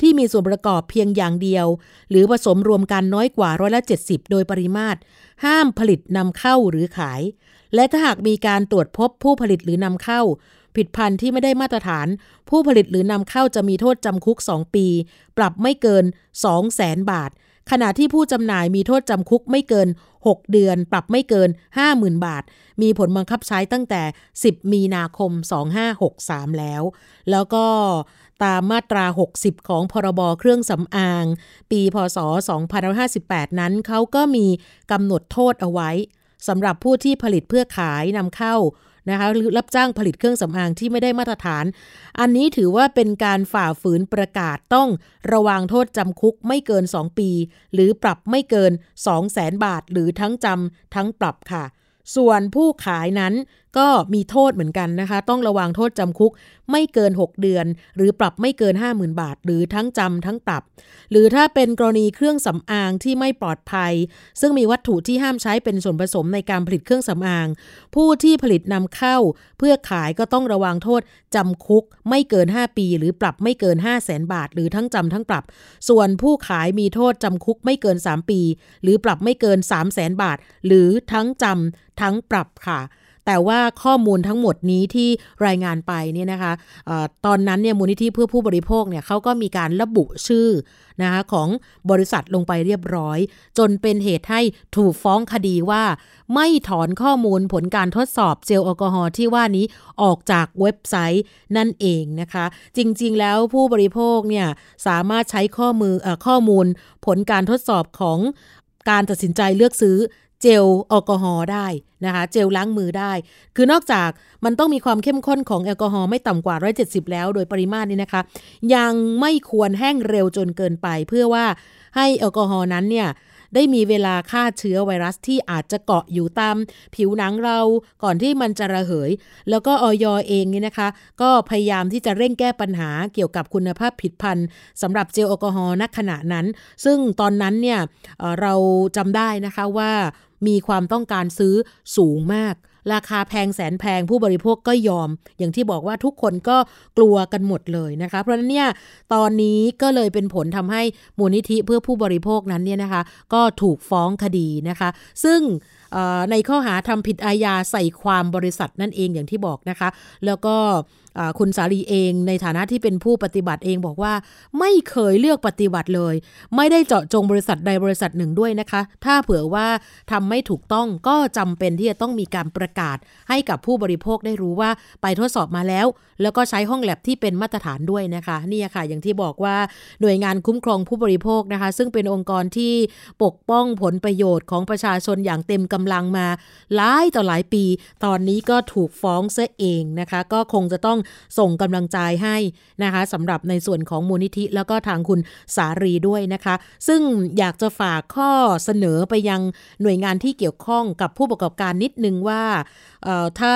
ที่มีส่วนประกอบเพียงอย่างเดียว หรือผสมรวมกันน้อยกว่าร้อยละ 70 โดยปริมาตร ห้ามผลิตนำเข้าหรือขาย และถ้าหากมีการตรวจพบผู้ผลิตหรือนำเข้า ผิดพันธุ์ที่ไม่ได้มาตรฐาน ผู้ผลิตหรือนำเข้าจะมีโทษจำคุก 2 ปี ปรับไม่เกิน 2 0 0แสนบาท ขณะที่ผู้จำหน่ายมีโทษจำคุกไม่เกิน 6 เดือนปรับไม่เกิน 50,000 บาท มีผลบังคับใช้ตั้งแต่ 10 มีนาคม 2563 แล้ว แล้วก็ตามมาตรา 60 ของพรบเครื่องสำอาง ปีพศ 2558 นั้นเขาก็มีกำหนดโทษเอาไว้สำหรับผู้ที่ผลิตเพื่อขายนำเข้า นะคะหรือรับจ้างผลิตเครื่องสำอางที่ไม่ได้มาตรฐาน อันนี้ถือว่าเป็นการฝ่าฝืนประกาศต้องระวังโทษจำคุกไม่เกิน 2 ปี หรือปรับไม่เกิน 2 0 0แสนบาท หรือทั้งจำทั้งปรับค่ะ ส่วนผู้ขายนั้น ก็มีโทษเหมือนกันนะคะ ต้องระวังโทษจำคุกไม่เกิน 6 เดือน หรือปรับไม่เกิน 50,000 บาท หรือทั้งจำทั้งปรับ หรือถ้าเป็นกรณีเครื่องสำอางที่ไม่ปลอดภัย ซึ่งมีวัตถุที่ห้ามใช้เป็นส่วนผสมในการผลิตเครื่องสำอาง ผู้ที่ผลิตนำเข้า เพื่อขายก็ต้องระวังโทษจำคุกไม่เกิน 5 ปี หรือปรับไม่เกิน 5 0 0แสนบาท หรือทั้งจำทั้งปรับ ส่วนผู้ขายมีโทษจำคุกไม่เกิน 3 ปี หรือปรับไม่เกิน 3 0 0แสนบาท หรือทั้งจำทั้งปรับค่ะ แต่ว่าข้อมูลทั้งหมดนี้ที่รายงานไปเนี่ยนะคะออตอนนั้นเนี่ยมูลนิธิเพื่อผู้บริโภคเนี่ยเขาก็มีการระบุชื่อนะคะของบริษัทลงไปเรียบร้อย จนเป็นเหตุให้ถูกฟ้องคดีว่า ไม่ถอนข้อมูลผลการทดสอบเจลแอลกอฮอล์ที่ว่านี้ออกจากเว็บไซต์นั่นเองนะคะ จริงๆแล้วผู้บริโภคเนี่ยสามารถใช้ข้อมืออข้อมูลผลการทดสอบของการตัดสินใจเลือกซื้อ เจลแอลกอฮอล์ได้นะคะ เจลล้างมือได้ คือนอกจากมันต้องมีความเข้มข้นของแอลกอฮอล์ไม่ต่ำกว่า 170 แล้วโดยปริมาตรนี้นะคะ ยังไม่ควรแห้งเร็วจนเกินไป เพื่อว่าให้แอลกอฮอล์นั้นเนี่ย ได้มีเวลาฆ่าเชื้อไวรัสที่อาจจะเกาะอยู่ตามผิวหนังเราก่อนที่มันจะระเหย แล้วก็ออยเองนี่นะคะ ก็พยายามที่จะเร่งแก้ปัญหาเกี่ยวกับคุณภาพผิดพันธ์สำหรับเจลแอลกอฮอล์ณขณะนั้น ซึ่งตอนนั้นเนี่ยเราจำได้นะคะว่ามีความต้องการซื้อสูงมาก ราคาแพงแสนแพงผู้บริโภคก็ยอม อย่างที่บอกว่าทุกคนก็กลัวกันหมดเลยนะคะ เพราะฉะนั้นเนี่ยตอนนี้ก็เลยเป็นผลทำให้มูลนิธิเพื่อผู้บริโภคนั้นเนี่ยนะคะ ก็ถูกฟ้องคดีนะคะ ซึ่งในข้อหาทำผิดอาญาใส่ความบริษัทนั่นเองอย่างที่บอกนะคะ แล้วก็ คุณสาลีเองในฐานะที่เป็นผู้ปฏิบัติเองบอกว่า ไม่เคยเลือกปฏิบัติเลย ไม่ได้เจาะจงบริษัทใดบริษัทหนึ่งด้วยนะคะ ถ้าเผื่อว่าทำไม่ถูกต้องก็จำเป็นที่จะต้องมีการประกาศ ให้กับผู้บริโภคได้รู้ว่าไปทดสอบมาแล้ว แล้วก็ใช้ห้องแลบที่เป็นมาตรฐานด้วยนะคะนี่ค่ะ อย่างที่บอกว่าหน่วยงานคุ้มครองผู้บริโภคนะคะ ซึ่งเป็นองค์กรที่ปกป้องผลประโยชน์ของประชาชนอย่างเต็มกำลังมาหลายต่อหลายปี ตอนนี้ก็ถูกฟ้องเสียเองนะคะ ก็คงจะต้องส่งกำลังใจให้นะคะสำหรับในส่วนของมูลนิธิ แล้วก็ทางคุณสารีด้วยนะคะ ซึ่งอยากจะฝากข้อเสนอไปยังหน่วยงานที่เกี่ยวข้องกับผู้ประกอบการนิดนึงว่า ถ้า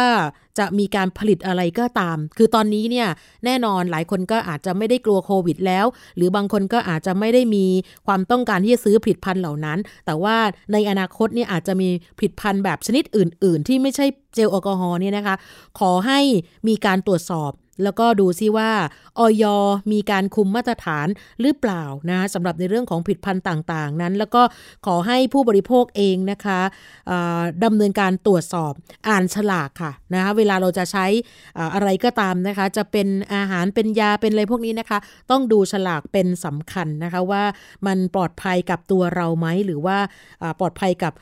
จะมีการผลิตอะไรก็ตาม คือตอนนี้เนี่ยแน่นอนหลายคนก็อาจจะไม่ได้กลัวโควิดแล้ว หรือบางคนก็อาจจะไม่ได้มีความต้องการที่จะซื้อผลิตภัณฑ์เหล่านั้น แต่ว่าในอนาคตเนี่ยอาจจะมีผลิตภัณฑ์แบบชนิดอื่น ๆ ที่ไม่ใช่เจลแอลกอฮอล์เนี่ยนะคะ ขอให้มีการตรวจสอบ แล้วก็ดูซิว่าออยมีการคุมมาตรฐานหรือเปล่านะสำหรับในเรื่องของผิดพันธุ์ต่างๆ นั้น แล้วก็ขอให้ผู้บริโภคเองนะคะดำเนินการตรวจสอบอ่านฉลากค่ะนะคะเวลาเราจะใช้อะไรก็ตามนะคะ จะเป็นอาหารเป็นยาเป็นอะไรพวกนี้นะคะ ต้องดูฉลากเป็นสำคัญนะคะว่ามันปลอดภัยกับตัวเราไหมหรือว่าปลอดภัยกับ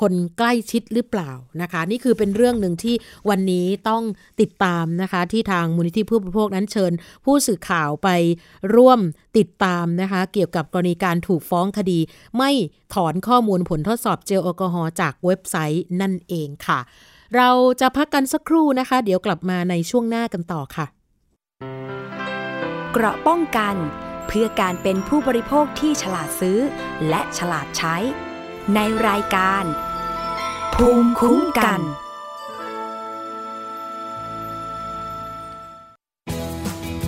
คนใกล้ชิดหรือเปล่านะคะ นี่คือเป็นเรื่องหนึ่งที่วันนี้ต้องติดตามนะคะที่ทางมูลนิธิผู้บริโภคนั้นเชิญ ผู้สื่อข่าวไปร่วมติดตามนะคะ เกี่ยวกับกรณีการถูกฟ้องคดี ไม่ถอนข้อมูลผลทดสอบเจลแอลกอฮอล์จากเว็บไซต์นั่นเองค่ะ เราจะพักกันสักครู่นะคะ เดี๋ยวกลับมาในช่วงหน้ากันต่อค่ะ เกราะป้องกัน เพื่อการเป็นผู้บริโภคที่ฉลาดซื้อ และฉลาดใช้ ในรายการ ภูมิคุ้มกัน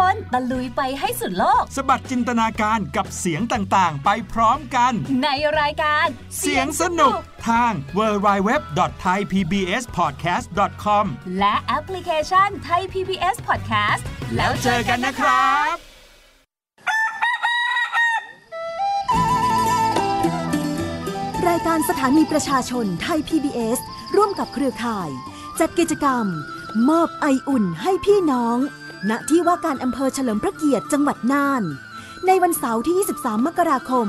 คนตะลุยไปให้สุดโลก สบัดจินตนาการกับเสียงต่างๆ ไปพร้อมกัน ในรายการ เสียงสนุกทาง www.thaipbspodcast.com และแอปพลิเคชันไทย PBS Podcast แล้วเจอกันนะครับรายการสถานีประชาชนไทย PBS ร่วมกับเครือข่าย จัดกิจกรรม มอบไออุ่นให้พี่น้อง ณที่ว่าการอำเภอเฉลิมพระเกียรติจังหวัดน่าน ในวันเสาร์ที่ 23 มกราคม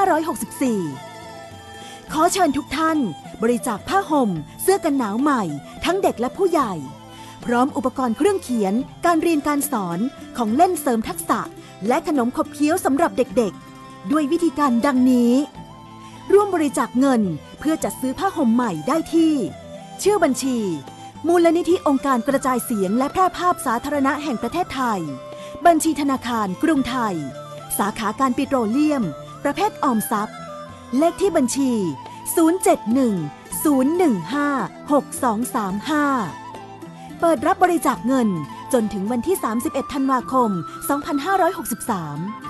2564 ขอเชิญทุกท่าน บริจาคผ้าห่ม เสื้อกันหนาวใหม่ ทั้งเด็กและผู้ใหญ่ พร้อมอุปกรณ์เครื่องเขียน การเรียนการสอนของเล่นเสริมทักษะ และขนมขบเคี้ยวสำหรับเด็กๆ ด้วยวิธีการดังนี้ ร่วมบริจาคเงินเพื่อจัดซื้อผ้าห่มใหม่ได้ที่ ชื่อบัญชี มูลนิธิองค์การกระจายเสียงและแพร่ภาพสาธารณะแห่งประเทศไทย บัญชีธนาคารกรุงไทย สาขาการปิโตรเลียม ประเภทออมทรัพย์ เลขที่บัญชี 071-015-6235 เปิดรับบริจาคเงินจนถึงวันที่ 31 ธันวาคม 2563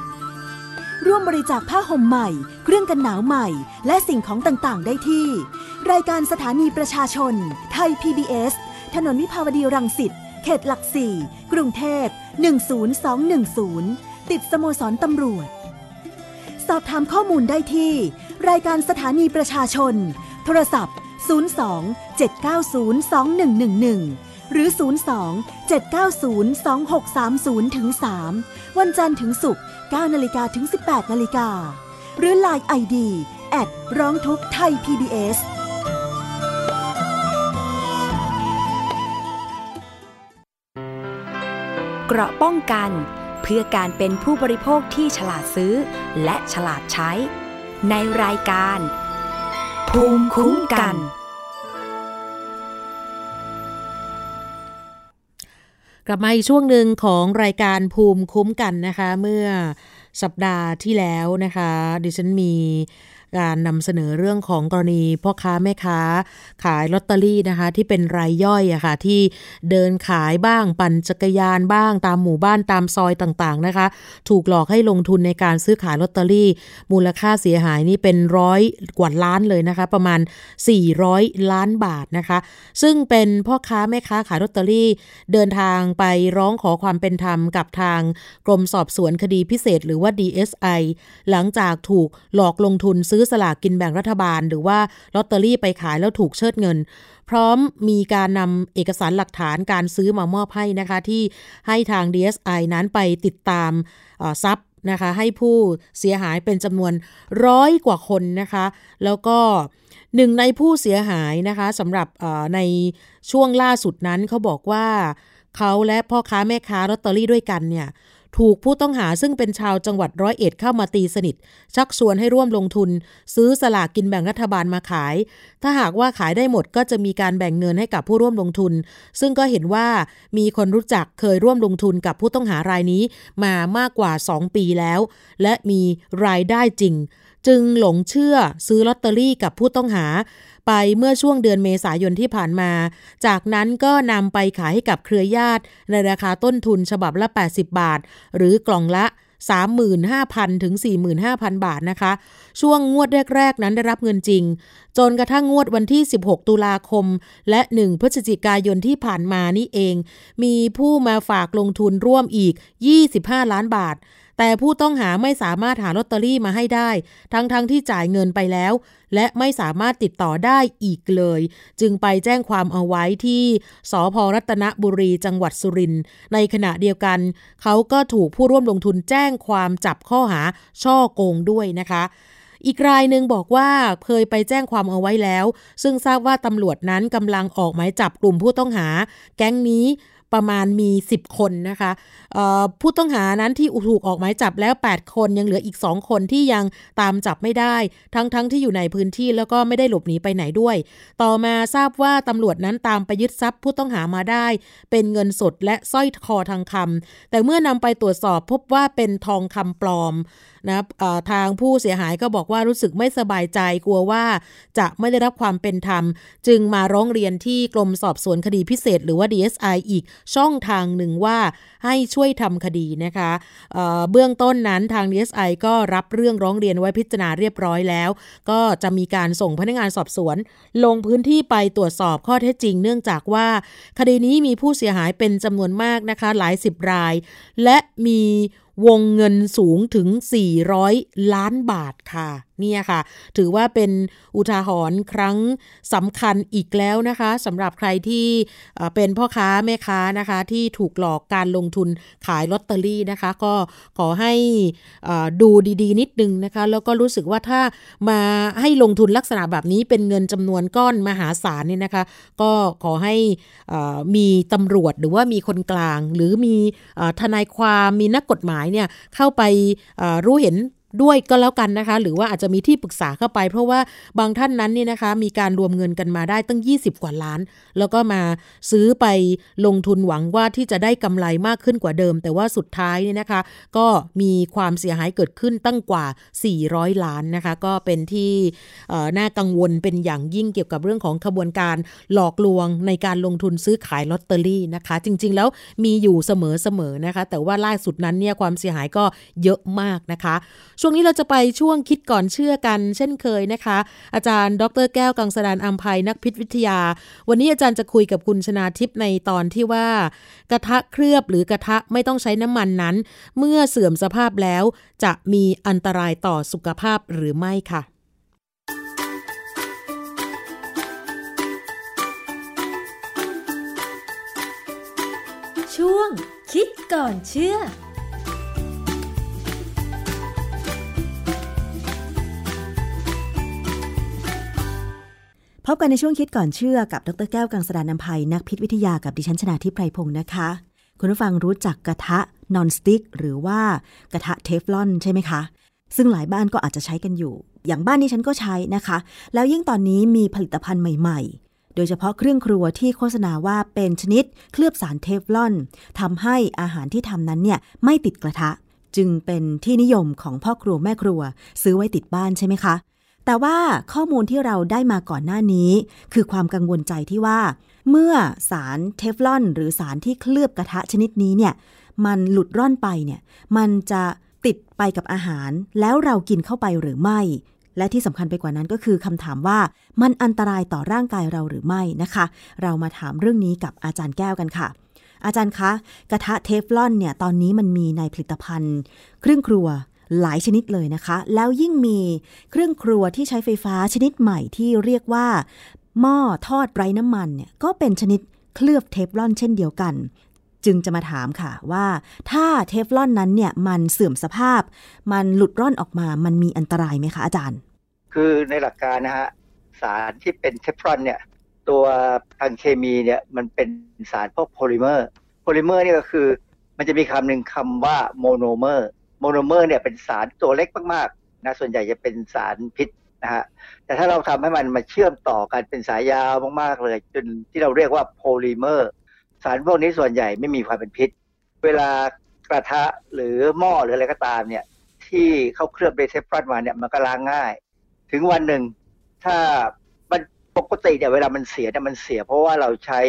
ร่วมบริจาคผ้าห่มใหม่ เครื่องกันหนาวใหม่ และสิ่งของต่างๆ ได้ที่ รายการสถานีประชาชน ไทย PBS ถนนวิภาวดีรังสิต เขตหลักสี่กรุงเทพ 10210 ติดสโมสรตำรวจ สอบถามข้อมูลได้ที่ รายการสถานีประชาชน โทรศัพท์ 02 790 2111 หรือ 02 790 2630ถึง3วันจันทร์ถึงศุกร์ 9นาฬิกาถึง 18นาฬิกาหรือ Line ID แอดร้องทุกไทย PBS เกราะป้องกัน เพื่อการเป็นผู้บริโภคที่ฉลาดซื้อ และฉลาดใช้ ในรายการ ภูมิคุ้มกัน กลับมาอีกช่วงหนึ่งของรายการภูมิคุ้มกันนะคะ เมื่อสัปดาห์ที่แล้วนะคะ ดิฉันมี การนำเสนอเรื่องของกรณีพ่อค้าแม่ค้า ขายลอตเตอรี่นะคะ ที่เป็นรายย่อยอะคะ่ะที่เดินขายบ้างปั่นจักรยานบ้างตามหมู่บ้านตามซอยต่างๆนะคะ ถูกหลอกให้ลงทุนในการซื้อขายลอตเตอรี่ มูลค่าเสียหายนี่เป็นร้อยกว่าล้านเลยนะคะ ประมาณ 400 ล้านบาทนะคะ ซึ่งเป็นพ่อค้าแม่ค้าขายลอตเตอรี่ เดินทางไปร้องขอความเป็นธรรมกับทางกรมสอบสวนคดีพิเศษ หรือว่า DSI หลังจากถูกหลอกลงทุนซื้อสลากกินแบ่งรัฐบาล หรือว่าลอตเตอรี่ไปขายแล้วถูกเชิดเงิน พร้อมมีการนำเอกสารหลักฐานการซื้อมามอบให้นะคะที่ให้ทาง DSI นั้นไปติดตามทรัพย์นะคะให้ผู้เสียหายเป็นจำนวนร้อยกว่าคนนะคะ แล้วก็หนึ่งในผู้เสียหายนะคะสำหรับในช่วงล่าสุดนั้นเขาบอกว่าเขาและพ่อค้าแม่ค้าลอตเตอรี่ด้วยกันเนี่ย ถูกผู้ต้องหาซึ่งเป็นชาวจังหวัดร้อยเอ็ดเข้ามาตีสนิท ชักชวนให้ร่วมลงทุน ซื้อสลากกินแบ่งรัฐบาลมาขาย ถ้าหากว่าขายได้หมดก็จะมีการแบ่งเงินให้กับผู้ร่วมลงทุน ซึ่งก็เห็นว่ามีคนรู้จักเคยร่วมลงทุนกับผู้ต้องหารายนี้มามากกว่า 2 ปีแล้ว และมีรายได้จริง จึงหลงเชื่อซื้อลอตเตอรี่กับผู้ต้องหา ไปเมื่อช่วงเดือนเมษายนที่ผ่านมา จากนั้นก็นำไปขายให้กับเครือญาติ ในราคาต้นทุนฉบับละ 80 บาท หรือกล่องละ 35,000 ถึง 45,000 บาทนะคะ ช่วงงวดแรก ๆ นั้นได้รับเงินจริง จนกระทั่งงวดวันที่ 16 ตุลาคม และ 1 พฤศจิกายนที่ผ่านมานี่เอง มีผู้มาฝากลงทุนร่วมอีก 25 ล้านบาท แต่ผู้ต้องหาไม่สามารถหาลอตเตอรี่มาให้ได้ ทั้งๆทที่จ่ายเงินไปแล้ว และไม่สามารถติดต่อได้อีกเลย จึงไปแจ้งความเอาไว้ที่สพรัตนบุรีจังหวัดสุรินทร์ในขณะเดียวกัน เขาก็ถูกผู้ร่วมลงทุนแจ้งความจับข้อหาช่อโกงด้วยนะคะอีกรายหนึ่งบอกว่าเคยไปแจ้งความเอาไว้แล้ว ซึ่งทราบว่าตำรวจนั้นกำลังออกหมายจับกลุ่มผู้ต้องหา แก๊งนี้ ประมาณมี 10 คนนะคะผู้ต้องหานั้นที่ถูกออกหมายจับแล้ว 8 คนยังเหลืออีก 2 คนที่ยังตามจับไม่ได้ ทั้งๆทที่อยู่ในพื้นที่แล้วก็ไม่ได้หลบหนีไปไหนด้วย ต่อมาทราบว่าตำรวจนั้นตามไปยึดทรัพย์ผู้ต้องหามาได้ เป็นเงินสดและสร้อยคอทองคำแต่เมื่อนำไปตรวจสอบพบว่าเป็นทองคำปลอม นะทางผู้เสียหายก็บอกว่ารู้สึกไม่สบายใจกลัวว่า จะไม่ได้รับความเป็นธรรม จึงมาร้องเรียนที่กรมสอบสวนคดีพิเศษ หรือว่า DSI อีกช่องทางหนึ่งว่าให้ช่วยทำคดีนะคะเเบื้องต้นนั้นทาง DSI ก็รับเรื่องร้องเรียนไว้พิจารณาเรียบร้อยแล้ว ก็จะมีการส่งพนักงานสอบสวน ลงพื้นที่ไปตรวจสอบข้อเท็จจริง เนื่องจากว่า คดีนี้มีผู้เสียหายเป็นจำนวนมากนะคะ หลายสิบราย และมีวงเงินสูงถึง 400 ล้านบาทค่ะ เนี่ยค่ะ ถือว่าเป็นอุทาหรณ์ครั้งสำคัญอีกแล้วนะคะสำหรับใครที่เป็นพ่อค้าแม่ค้านะคะที่ถูกหลอกการลงทุนขายลอตเตอรี่นะคะ ก็ขอให้ดูดีๆ นิดนึงนะคะ แล้วก็รู้สึกว่าถ้ามาให้ลงทุนลักษณะแบบนี้เป็นเงินจำนวนก้อนมหาศาลเนี่ยนะคะ ก็ขอให้มีตำรวจหรือว่ามีคนกลาง หรือมีทนายความมีนักกฎหมายเนี่ยเข้าไปรู้เห็น ด้วยก็แล้วกันนะคะ หรือว่าอาจจะมีที่ปรึกษาเข้าไป เพราะว่าบางท่านนั้นเนี่ยนะคะ มีการรวมเงินกันมาได้ตั้ง 20 กว่าล้าน แล้วก็มาซื้อไปลงทุนหวังว่าที่จะได้กำไรมากขึ้นกว่าเดิม แต่ว่าสุดท้ายเนี่ยนะคะ ก็มีความเสียหายเกิดขึ้นตั้งกว่า 400 ล้านนะคะ ก็เป็นที่น่ากังวลเป็นอย่างยิ่งเกี่ยวกับเรื่องของขบวนการหลอกลวงในการลงทุนซื้อขายลอตเตอรี่นะคะ จริง ๆ แล้วมีอยู่เสมอๆนะคะ แต่ว่าล่าสุดนั้นเนี่ยความเสียหายก็เยอะมากนะคะช่วงนี้เราจะไปช่วงคิดก่อนเชื่อกัน เช่นเคยนะคะ อาจารย์ ดรแก้วกังสดานอัมภัยนักพิษวิทยา วันนี้อาจารย์จะคุยกับคุณชนาทิพย์ในตอนที่ว่า กระทะเคลือบหรือกระทะไม่ต้องใช้น้ำมันนั้น เมื่อเสื่อมสภาพแล้วจะมีอันตรายต่อสุขภาพหรือไม่ค่ะช่วงคิดก่อนเชื่อ พบกันในช่วงคิดก่อนเชื่อกับดรแก้วกังสดานนภัยนักพิษวิทยากับดิฉันชนาทิพไพรพงศ์นะคะ คุณผู้ฟังรู้จักกระทะนอนสติ๊กหรือว่ากระทะเทฟลอนใช่ไหมคะ ซึ่งหลายบ้านก็อาจจะใช้กันอยู่ อย่างบ้านนี้ฉันก็ใช้นะคะ แล้วยิ่งตอนนี้มีผลิตภัณฑ์ใหม่ ๆ โดยเฉพาะเครื่องครัวที่โฆษณาว่าเป็นชนิดเคลือบสารเทฟลอนทำให้อาหารที่ทำนั้นเนี่ยไม่ติดกระทะ จึงเป็นที่นิยมของพ่อครัวแม่ครัว ซื้อไว้ติดบ้านใช่ไหมคะ แต่ว่าข้อมูลที่เราได้มาก่อนหน้านี้ คือความกังวลใจที่ว่า เมื่อสารเทฟลอน หรือสารที่เคลือบกระทะชนิดนี้เนี่ยมันหลุดร่อนไปเนี่ยมันจะติดไปกับอาหาร แล้วเรากินเข้าไปหรือไม่ และที่สำคัญไปกว่านั้นก็คือคำถามว่ามันอันตรายต่อร่างกายเราหรือไม่นะคะ เรามาถามเรื่องนี้กับอาจารย์แก้วกันค่ะ อาจารย์คะ กระทะเทฟลอนเนี่ยตอนนี้มันมีในผลิตภัณฑ์ เครื่องครัว หลายชนิดเลยนะคะ แล้วยิ่งมีเครื่องครัวที่ใช้ไฟฟ้าชนิดใหม่ที่เรียกว่า หม้อทอดไร้น้ำมันเนี่ยก็เป็นชนิดเคลือบเทฟลอนเช่นเดียวกัน จึงจะมาถามค่ะว่าถ้าเทฟลอนนั้นเนี่ยมันเสื่อมสภาพ มันหลุดร่อนออกมามันมีอันตรายไหมคะอาจารย์ คือในหลักการนะฮะสารที่เป็นเทฟลอนเนี่ยตัวทางเคมีเนี่ยมันเป็นสารพวกโพลิเมอร์ โพลิเมอร์นี่ก็คือ มันจะมีคำหนึ่งคำว่าโมโนเมอร์ โมโนเมอร์เนี่ยเป็นสารตัวเล็กมากๆนะส่วนใหญ่จะเป็นสารพิษนะฮะแต่ถ้าเราทำให้มันมาเชื่อมต่อกันเป็นสายยาวมากๆเลยจนที่เราเรียกว่าโพลิเมอร์สารพวกนี้ส่วนใหญ่ไม่มีความเป็นพิษ เวลากระทะหรือหม้อหรืออะไรก็ตามเนี่ยที่เขาเคลือบเบเทฟรอนมาเนี่ยมันก็ล้างง่าย ถึงวันหนึ่งถ้ามันปกติเนี่ยเวลามันเสียเนี่ยมันเสีย เพราะว่าเราใช้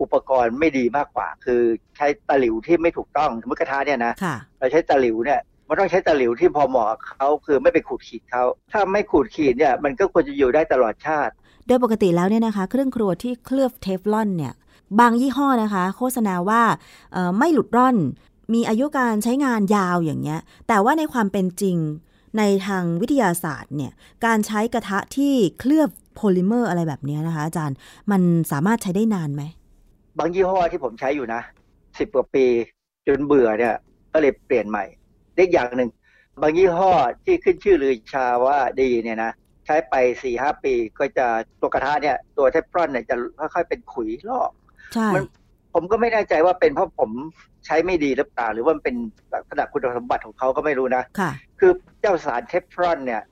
อุปกรณ์ไม่ดีมากกว่า คือใช้ตะหลิวที่ไม่ถูกต้องสมมติกระทะเนี่ยนะค่ะเราใช้ตะหลิวเนี่ยมันต้องใช้ตะหลิวที่พอเหมาะกับเขาคือไม่ไปขูดขีดเขาถ้าไม่ขูดขีดเนี่ยมันก็ควรจะอยู่ได้ตลอดชาติ โดยปกติแล้วเนี่ยนะคะ เครื่องครัวที่เคลือบเทฟลอนเนี่ยบางยี่ห้อนะคะ โฆษณาว่าเอ่อไม่หลุดร่อน มีอายุการใช้งานยาวอย่างเงี้ย แต่ว่าในความเป็นจริงในทางวิทยาศาสตร์เนี่ยการใช้กระทะที่เคลือบโพลิเมอร์อะไรแบบเนี้ยนะคะ อาจารย์มันสามารถใช้ได้นานไหม บางยี่ห้อที่ผมใช้อยู่นะสิบกว่าปีจนเบื่อเนี่ย ก็เลยเปลี่ยนใหม่เล็กอย่างหนึ่ง บางยี่ห้อที่ขึ้นชื่อลือชาว่าดีเนี่ยนะใช้ไปสี่ห้าปีก็จะตัวกระทะเนี่ย ตัวเทฟลอนเนี่ยจะค่อยๆเป็นขุยลอกใช่มันผมก็ไม่แน่ใจว่าเป็นเพราะผมใช้ไม่ดีหรือเปล่าหรือว่ามันเป็นลักษณะคุณสมบัติของเขาก็ไม่รู้นะค่ะ คือเจ้าสารเทฟลอนเนี่ย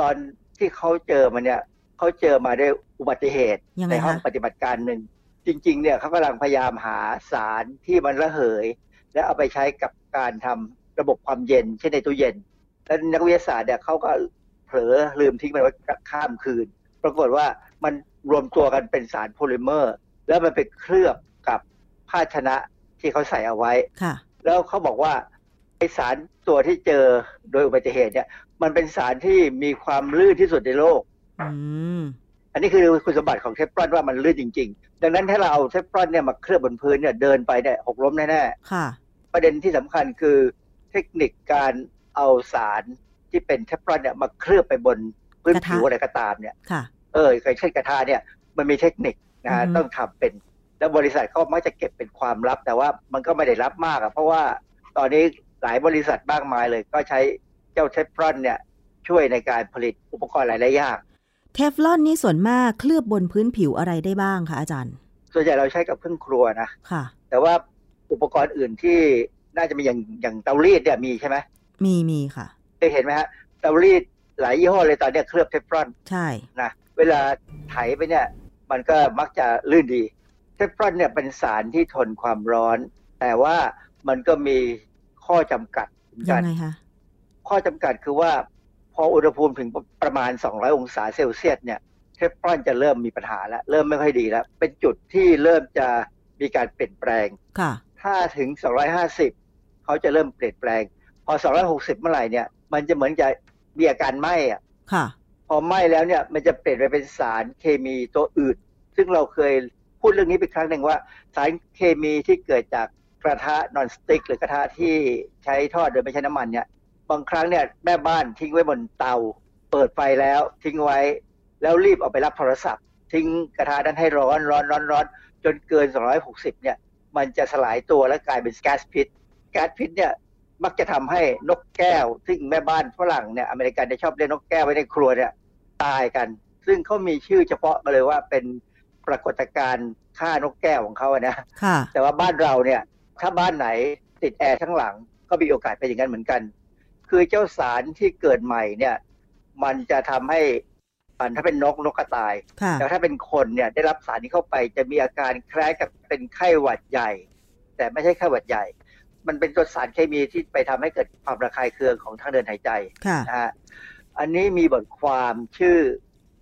ตอนที่เขาเจอมันเนี่ยเขาเจอมาด้วยอุบัติเหตุยังไงในห้องคะปฏิบัติการหนึ่ง จริง ๆ เนี่ยเขากำลังพยายามหาสารที่มันระเหย และเอาไปใช้กับการทำระบบความเย็น เช่นในตู้เย็น แล้วนักวิทยาศาสตร์เนี่ยเขาก็เผลอลืมทิ้งมันไว้ข้ามคืน ปรากฏว่ามันรวมตัวกันเป็นสารโพลิเมอร์ แล้วมันไปเคลือบกับภาชนะที่เขาใส่เอาไว้ค่ะแล้วเขาบอกว่าไอสารตัวที่เจอโดยอุบัติเหตุเนี่ย มันเป็นสารที่มีความลื่นที่สุดในโลก อืมอันนี้คือคุณสมบัติของเทฟลอนว่ามันลื่นจริง ๆ ดังนั้นถ้าเราเอาเทฟลอนเนี่ยมาเคลือบบนพื้นเนี่ยเดินไปเนี่ยหกล้มแน่ค่ะๆประเด็นที่สำคัญคือเทคนิคการเอาสารที่เป็นเทฟลอนเนี่ยมาเคลือบไปบนพื้นกระทะผิวอะไรก็ตามเนี่ยค่ะ เออเช่นกระทะเนี่ยมันมีเทคนิคนะฮะอือฮึต้องทำเป็นแล้วบริษัทเขามักจะเก็บเป็นความลับ แต่ว่ามันก็ไม่ได้ลับมากอะเพราะว่าตอนนี้หลายบริษัทมากมายเลย ก็ใช้เจ้าเทฟลอนเนี่ยช่วยในการผลิตอุปกรณ์หลายๆอย่าง เทฟลอนนี่ส่วนมากเคลือบบนพื้นผิวอะไรได้บ้างคะอาจารย์ ส่วนใหญ่เราใช้กับเครื่องครัวนะค่ะ แต่ว่าอุปกรณ์อื่นที่น่าจะมีอย่างอย่างเตารีดเนี่ยมีใช่ไหมมีมีค่ะเคยเห็นไหมฮะเตารีดหลายยี่ห้อเลยตอนเนี้ยเคลือบเทฟลอนใช่นะเวลาไถไปเนี่ย มันก็มักจะลื่นดี เทฟลอนเนี่ยเป็นสารที่ทนความร้อน แต่ว่ามันก็มีข้อจำกัดเหมือนยักังนไงคะข้อจำกัดคือว่า พออุณหภูมิถึงประมาณ 200 องศาเซลเซียสเนี่ยเทฟลอนจะเริ่มมีปัญหาแล้ว เริ่มไม่ค่อยดีแล้ว เป็นจุดที่เริ่มจะมีการเปลี่ยนแปลงค่ะ ถ้าถึง 250 เขาจะเริ่มเปลี่ยนแปลง พอ 260 เมื่อไหร่เนี่ยมันจะเหมือนจะมีอาการไหม้อะค่ะ พอไหม้แล้วเนี่ยมันจะเปลี่ยนไปเป็นสารเคมีตัวอื่น ซึ่งเราเคยพูดเรื่องนี้ไปครั้งหนึ่งว่า สารเคมีที่เกิดจากกระทะนอนสติ๊กหรือกระทะที่ใช้ทอดโดยไม่ใช้น้ำมันเนี่ย บางครั้งเนี่ยแม่บ้านทิ้งไว้บนเตา เปิดไฟแล้วทิ้งไว้ แล้วรีบเอาไปรับโทรศัพท์ ทิ้งกระทะนั้นให้ร้อนร้อนร้อนร้อนจนเกิน 260 เนี่ย มันจะสลายตัวและกลายเป็นแก๊สพิษแก๊สพิษเนี่ยมักจะทำให้นกแก้ว ซึ่งแม่บ้านฝรั่งเนี่ยอเมริกันจะชอบเลี้ยงนกแก้วไว้ในครัวเนี่ยตายกัน ซึ่งเขามีชื่อเฉพาะมาเลยว่าเป็นปรากฏการณ์ฆ่านกแก้วของเขาอะนะค่ะแต่ว่าบ้านเราเนี่ยถ้าบ้านไหนติดแอร์ทั้งหลังก็มีโอกาสเป็นอย่างนั้นเหมือนกัน คือเจ้าสารที่เกิดใหม่เนี่ย มันจะทำให้อ่าถ้าเป็นนกนกกระตายค่ะแต่ถ้าเป็นคนเนี่ยได้รับสารนี้เข้าไปจะมีอาการคล้ายกับเป็นไข้หวัดใหญ่ แต่ไม่ใช่ไข้หวัดใหญ่ มันเป็นตัวสารเคมีที่ไปทำให้เกิดความระคายเคืองของทางเดินหายใจค่ะนะฮะอันนี้มีบทความชื่อ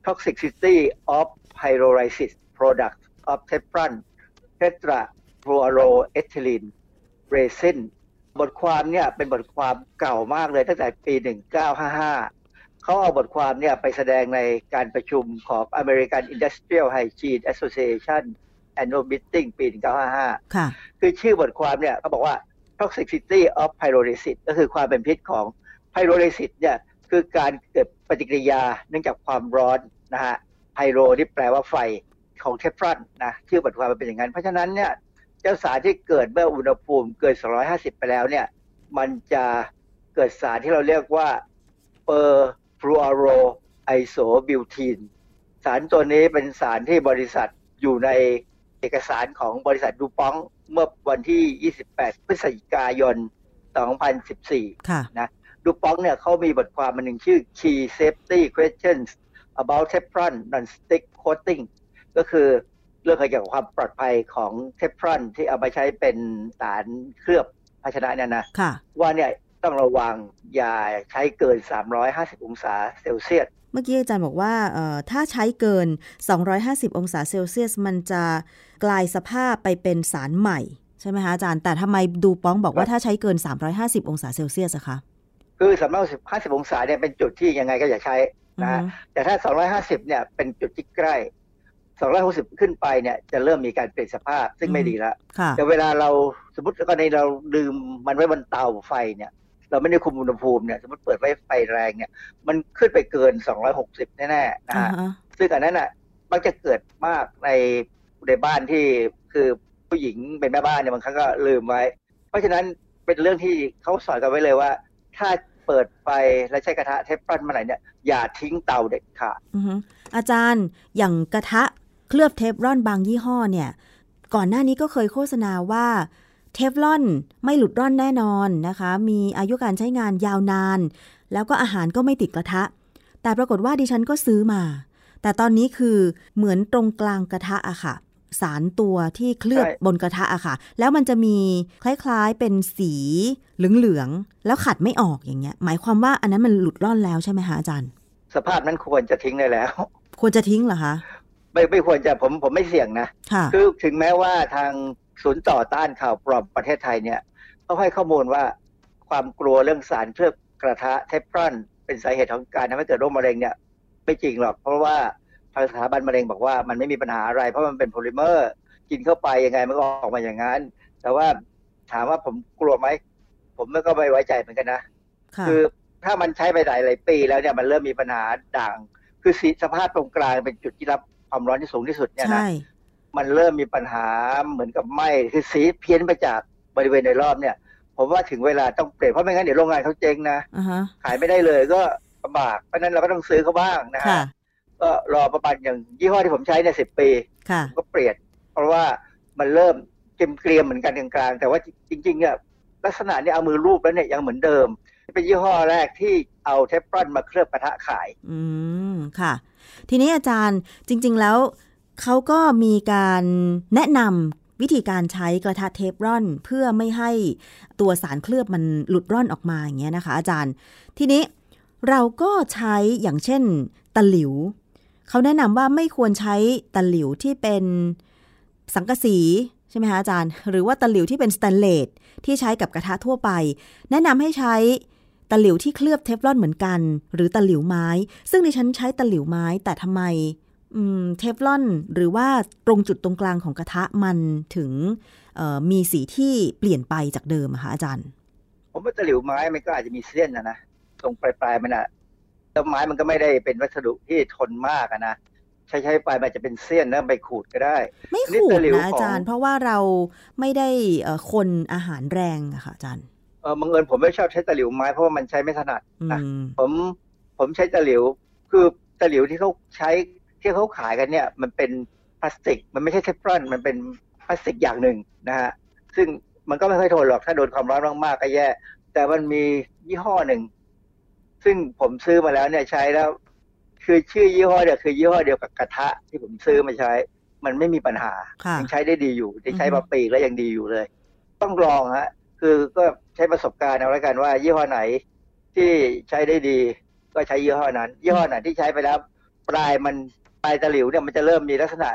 Toxicity of Pyrolysis Products of Teflon Tetrafluoroethylene Resin บทความเนี่ยเป็นบทความเก่ามากเลยตั้งแต่ปี 1955 เขาเอาบทความเนี่ยไปแสดงในการประชุมของ American Industrial Hygiene Association Annual Meeting ปี 1955 ค่ะ คือชื่อบทความเนี่ยเขาบอกว่า toxicity of pyrolysis ก็คือความเป็นพิษของ pyrolysis เนี่ยคือการเกิดปฏิกิริยาเนื่องจากความร้อนนะฮะไพโรที่แปลว่าไฟของเทฟลอนนะชื่อบทความมันเป็นอย่างนั้น เพราะฉะนั้นเนี่ย เจ้าสารที่เกิดเมื่ออุณหภูมิเกิน 250 ไปแล้วเนี่ยมันจะเกิดสารที่เราเรียกว่า perfluoroisobutene สารตัวนี้เป็นสารที่บริษัทอยู่ในเอกสารของบริษัทดูปองเมื่อวันที่ 28 พฤศจิกายน 2014ค่ะนะดูปองเนี่ยเขามีบทความมันหนึ่งชื่อ Key Safety Questions about Teflon Non-Stick Coating ก็คือ เรื่องเกี่ยวกับความปลอดภัยของเทฟลอนที่เอาไปใช้เป็นสารเคลือบภาชนะเนี่ยนะค่ะว่าเนี่ยต้องระวังอย่าใช้เกิน 350 องศาเซลเซียสเมื่อกี้อาจารย์บอกว่าถ้าใช้เกิน 250 องศาเซลเซียส มันจะกลายสภาพไปเป็นสารใหม่ ใช่ไหมคะอาจารย์ แต่ทำไมดูป้องบอกว่าถ้าใช้เกิน 350 องศาเซลเซียสอะคะคือสำหรับ50 องศาเนี่ยเป็นจุดที่ยังไงก็อย่าใช้นะแต่ถ้า 250 เนี่ยเป็นจุดที่ใกล้ 260 ขึ้นไปเนี่ยจะเริ่มมีการเปลี่ยนสภาพซึ่งไม่ดีแล้วแต่เวลาเราสมมติกรณีเราดื่มมันไว้บนเตาไฟเนี่ย เราไม่ได้คุมอุณหภูมิเนี่ยสมมติเปิดไว้ไฟแรงเนี่ย มันขึ้นไปเกิน 260 แน่ๆนะฮะซึ่งอันนั้นอะมักจะเกิดมากในในบ้านที่คือผู้หญิงเป็นแม่บ้านเนี่ยบางครั้งก็ลืมไว้ เพราะฉะนั้นเป็นเรื่องที่เขาสอนกันไว้เลยว่า ถ้าเปิดไฟและใช้กระทะเทฟลอนเมื่อไหร่เนี่ยอย่าทิ้งเตาเด็ดขาดอาจารย์อย่างกระทะ เคลือบเทฟลอนบางยี่ห้อเนี่ย ก่อนหน้านี้ก็เคยโฆษณาว่าเทฟลอนไม่หลุดร่อนแน่นอนนะคะ มีอายุการใช้งานยาวนาน แล้วก็อาหารก็ไม่ติดกระทะ แต่ปรากฏว่าดิฉันก็ซื้อมา แต่ตอนนี้คือเหมือนตรงกลางกระทะอะค่ะ สารตัวที่เคลือบบนกระทะอะค่ะ แล้วมันจะมีคล้ายๆเป็นสีเหลืองๆ แล้วขัดไม่ออกอย่างเงี้ย หมายความว่าอันนั้นมันหลุดร่อนแล้วใช่ไหมคะอาจารย์ สภาพนั้นควรจะทิ้งได้แล้ว ควรจะทิ้งเหรอคะ ไม่ไม่ควรจะผมผมไม่เสี่ยงนะ คือถึงแม้ว่าทางศูนย์ต่อต้านข่าวปลอมประเทศไทยเนี่ยเขาให้ข้อมูลว่าความกลัวเรื่องสารเคลือบกระทะเทฟลอนเป็นสาเหตุของการทำให้เกิดโรคมะเร็งเนี่ยไม่จริงหรอก เพราะว่าทางสถาบันมะเร็งบอกว่ามันไม่มีปัญหาอะไรเพราะมันเป็นโพลิเมอร์ กินเข้าไปยังไงมันก็ออกมาอย่างนั้น แต่ว่าถามว่าผมกลัวไหมผมไม่ก็ไม่ไว้ใจเหมือนกันนะคือถ้ามันใช้ไปหลายหลายปีแล้วเนี่ยมันเริ่มมีปัญหาด่าง คือสภาพตรงกลางเป็นจุดที่รับ ความร้อนที่สูงที่สุดเนี่ยนะมันเริ่มมีปัญหาเหมือนกับไหมคือสีเพี้ยนไปจากบริเวณในรอบเนี่ย ผมว่าถึงเวลาต้องเปลี่ยนเพราะไม่งั้นเดี๋ยวโรงงานเขาเจ๊งนะขายไม่ได้เลยก็ลำบาก เพราะนั้นเราก็ต้องซื้อเขาบ้างนะฮะก็รอประมาณอย่างยี่ห้อที่ผมใช้เนี่ยสิบปีก็เปลี่ยน เพราะว่ามันเริ่มเกมเกลียมเหมือนกันกลางๆแต่ว่าจริงๆเนี่ยลักษณะนี้เอามือรูปแล้วเนี่ยยังเหมือนเดิม เป็นยี่ห้อแรกที่เอาเทฟลอนมาเคลือบกระทะขาย อืมค่ะ ทีนี้อาจารย์จริง ๆ แล้วเขาก็มีการแนะนำวิธีการใช้กระทะเทฟรอน เพื่อไม่ให้ตัวสารเคลือบมันหลุดร่อนออกมาอย่างเงี้ยนะคะ อาจารย์ ทีนี้เราก็ใช้อย่างเช่นตะหลิวเขาแนะนำว่าไม่ควรใช้ตะหลิวที่เป็นสังกะสีใช่ไหมคะอาจารย์ หรือว่าตะหลิวที่เป็นสแตนเลสที่ใช้กับกระทะทั่วไป แนะนำให้ใช้ ตะหลิวที่เคลือบเทฟลอนเหมือนกัน หรือตะหลิวไม้ ซึ่งดิฉันใช้ตะหลิวไม้ แต่ทำไมเทฟลอนหรือว่าตรงจุดตรงกลางของกระทะมันถึงมีสีที่เปลี่ยนไปจากเดิมอะคะอาจารย์ ผมว่าตะหลิวไม้มันก็อาจจะมีเส้นนะนะตรงปลายปลายมันอะแล้วไม้มันก็ไม่ได้เป็นวัสดุที่ทนมากนะใช้ใช้ไปมันจะเป็นเส้นแล้วไปขูดก็ได้ ไม่ขูดนะอาจารย์ เพราะว่าเราไม่ได้คนอาหารแรงอะค่ะอาจารย์ เออบังเอิญผมไม่ชอบใช้ตะหลิวไม้เพราะว่ามันใช้ไม่ถนัดนะผมผมใช้ตะหลิว คือตะหลิวที่เขาใช้ที่เขาขายกันเนี่ย มันเป็นพลาสติก มันไม่ใช่เทฟลอนมันเป็นพลาสติกอย่างหนึ่งนะฮะซึ่งมันก็ไม่ค่อยทนหรอกถ้าโดนความร้อนมากๆก็แย่ แต่มันมียี่ห้อหนึ่ง ซึ่งผมซื้อมาแล้วเนี่ยใช้แล้ว คือชื่อยี่ห้อเดียวคือยี่ห้อเดียวกับกระทะที่ผมซื้อมาใช้ มันไม่มีปัญหายังใช้ได้ดีอยู่ที่ใช้มาปีแล้วยังดีอยู่เลย ต้องลองฮะ คือก็ใช้ประสบการณ์เอาแล้วกันว่า ยี่ห้อไหนที่ใช้ได้ดี ก็ใช้ยี่ห้อนั้น ยี่ห้อไหนที่ใช้ไปแล้ว ปลายมันปลายตะหลิวเนี่ยมันจะเริ่มมีลักษณะ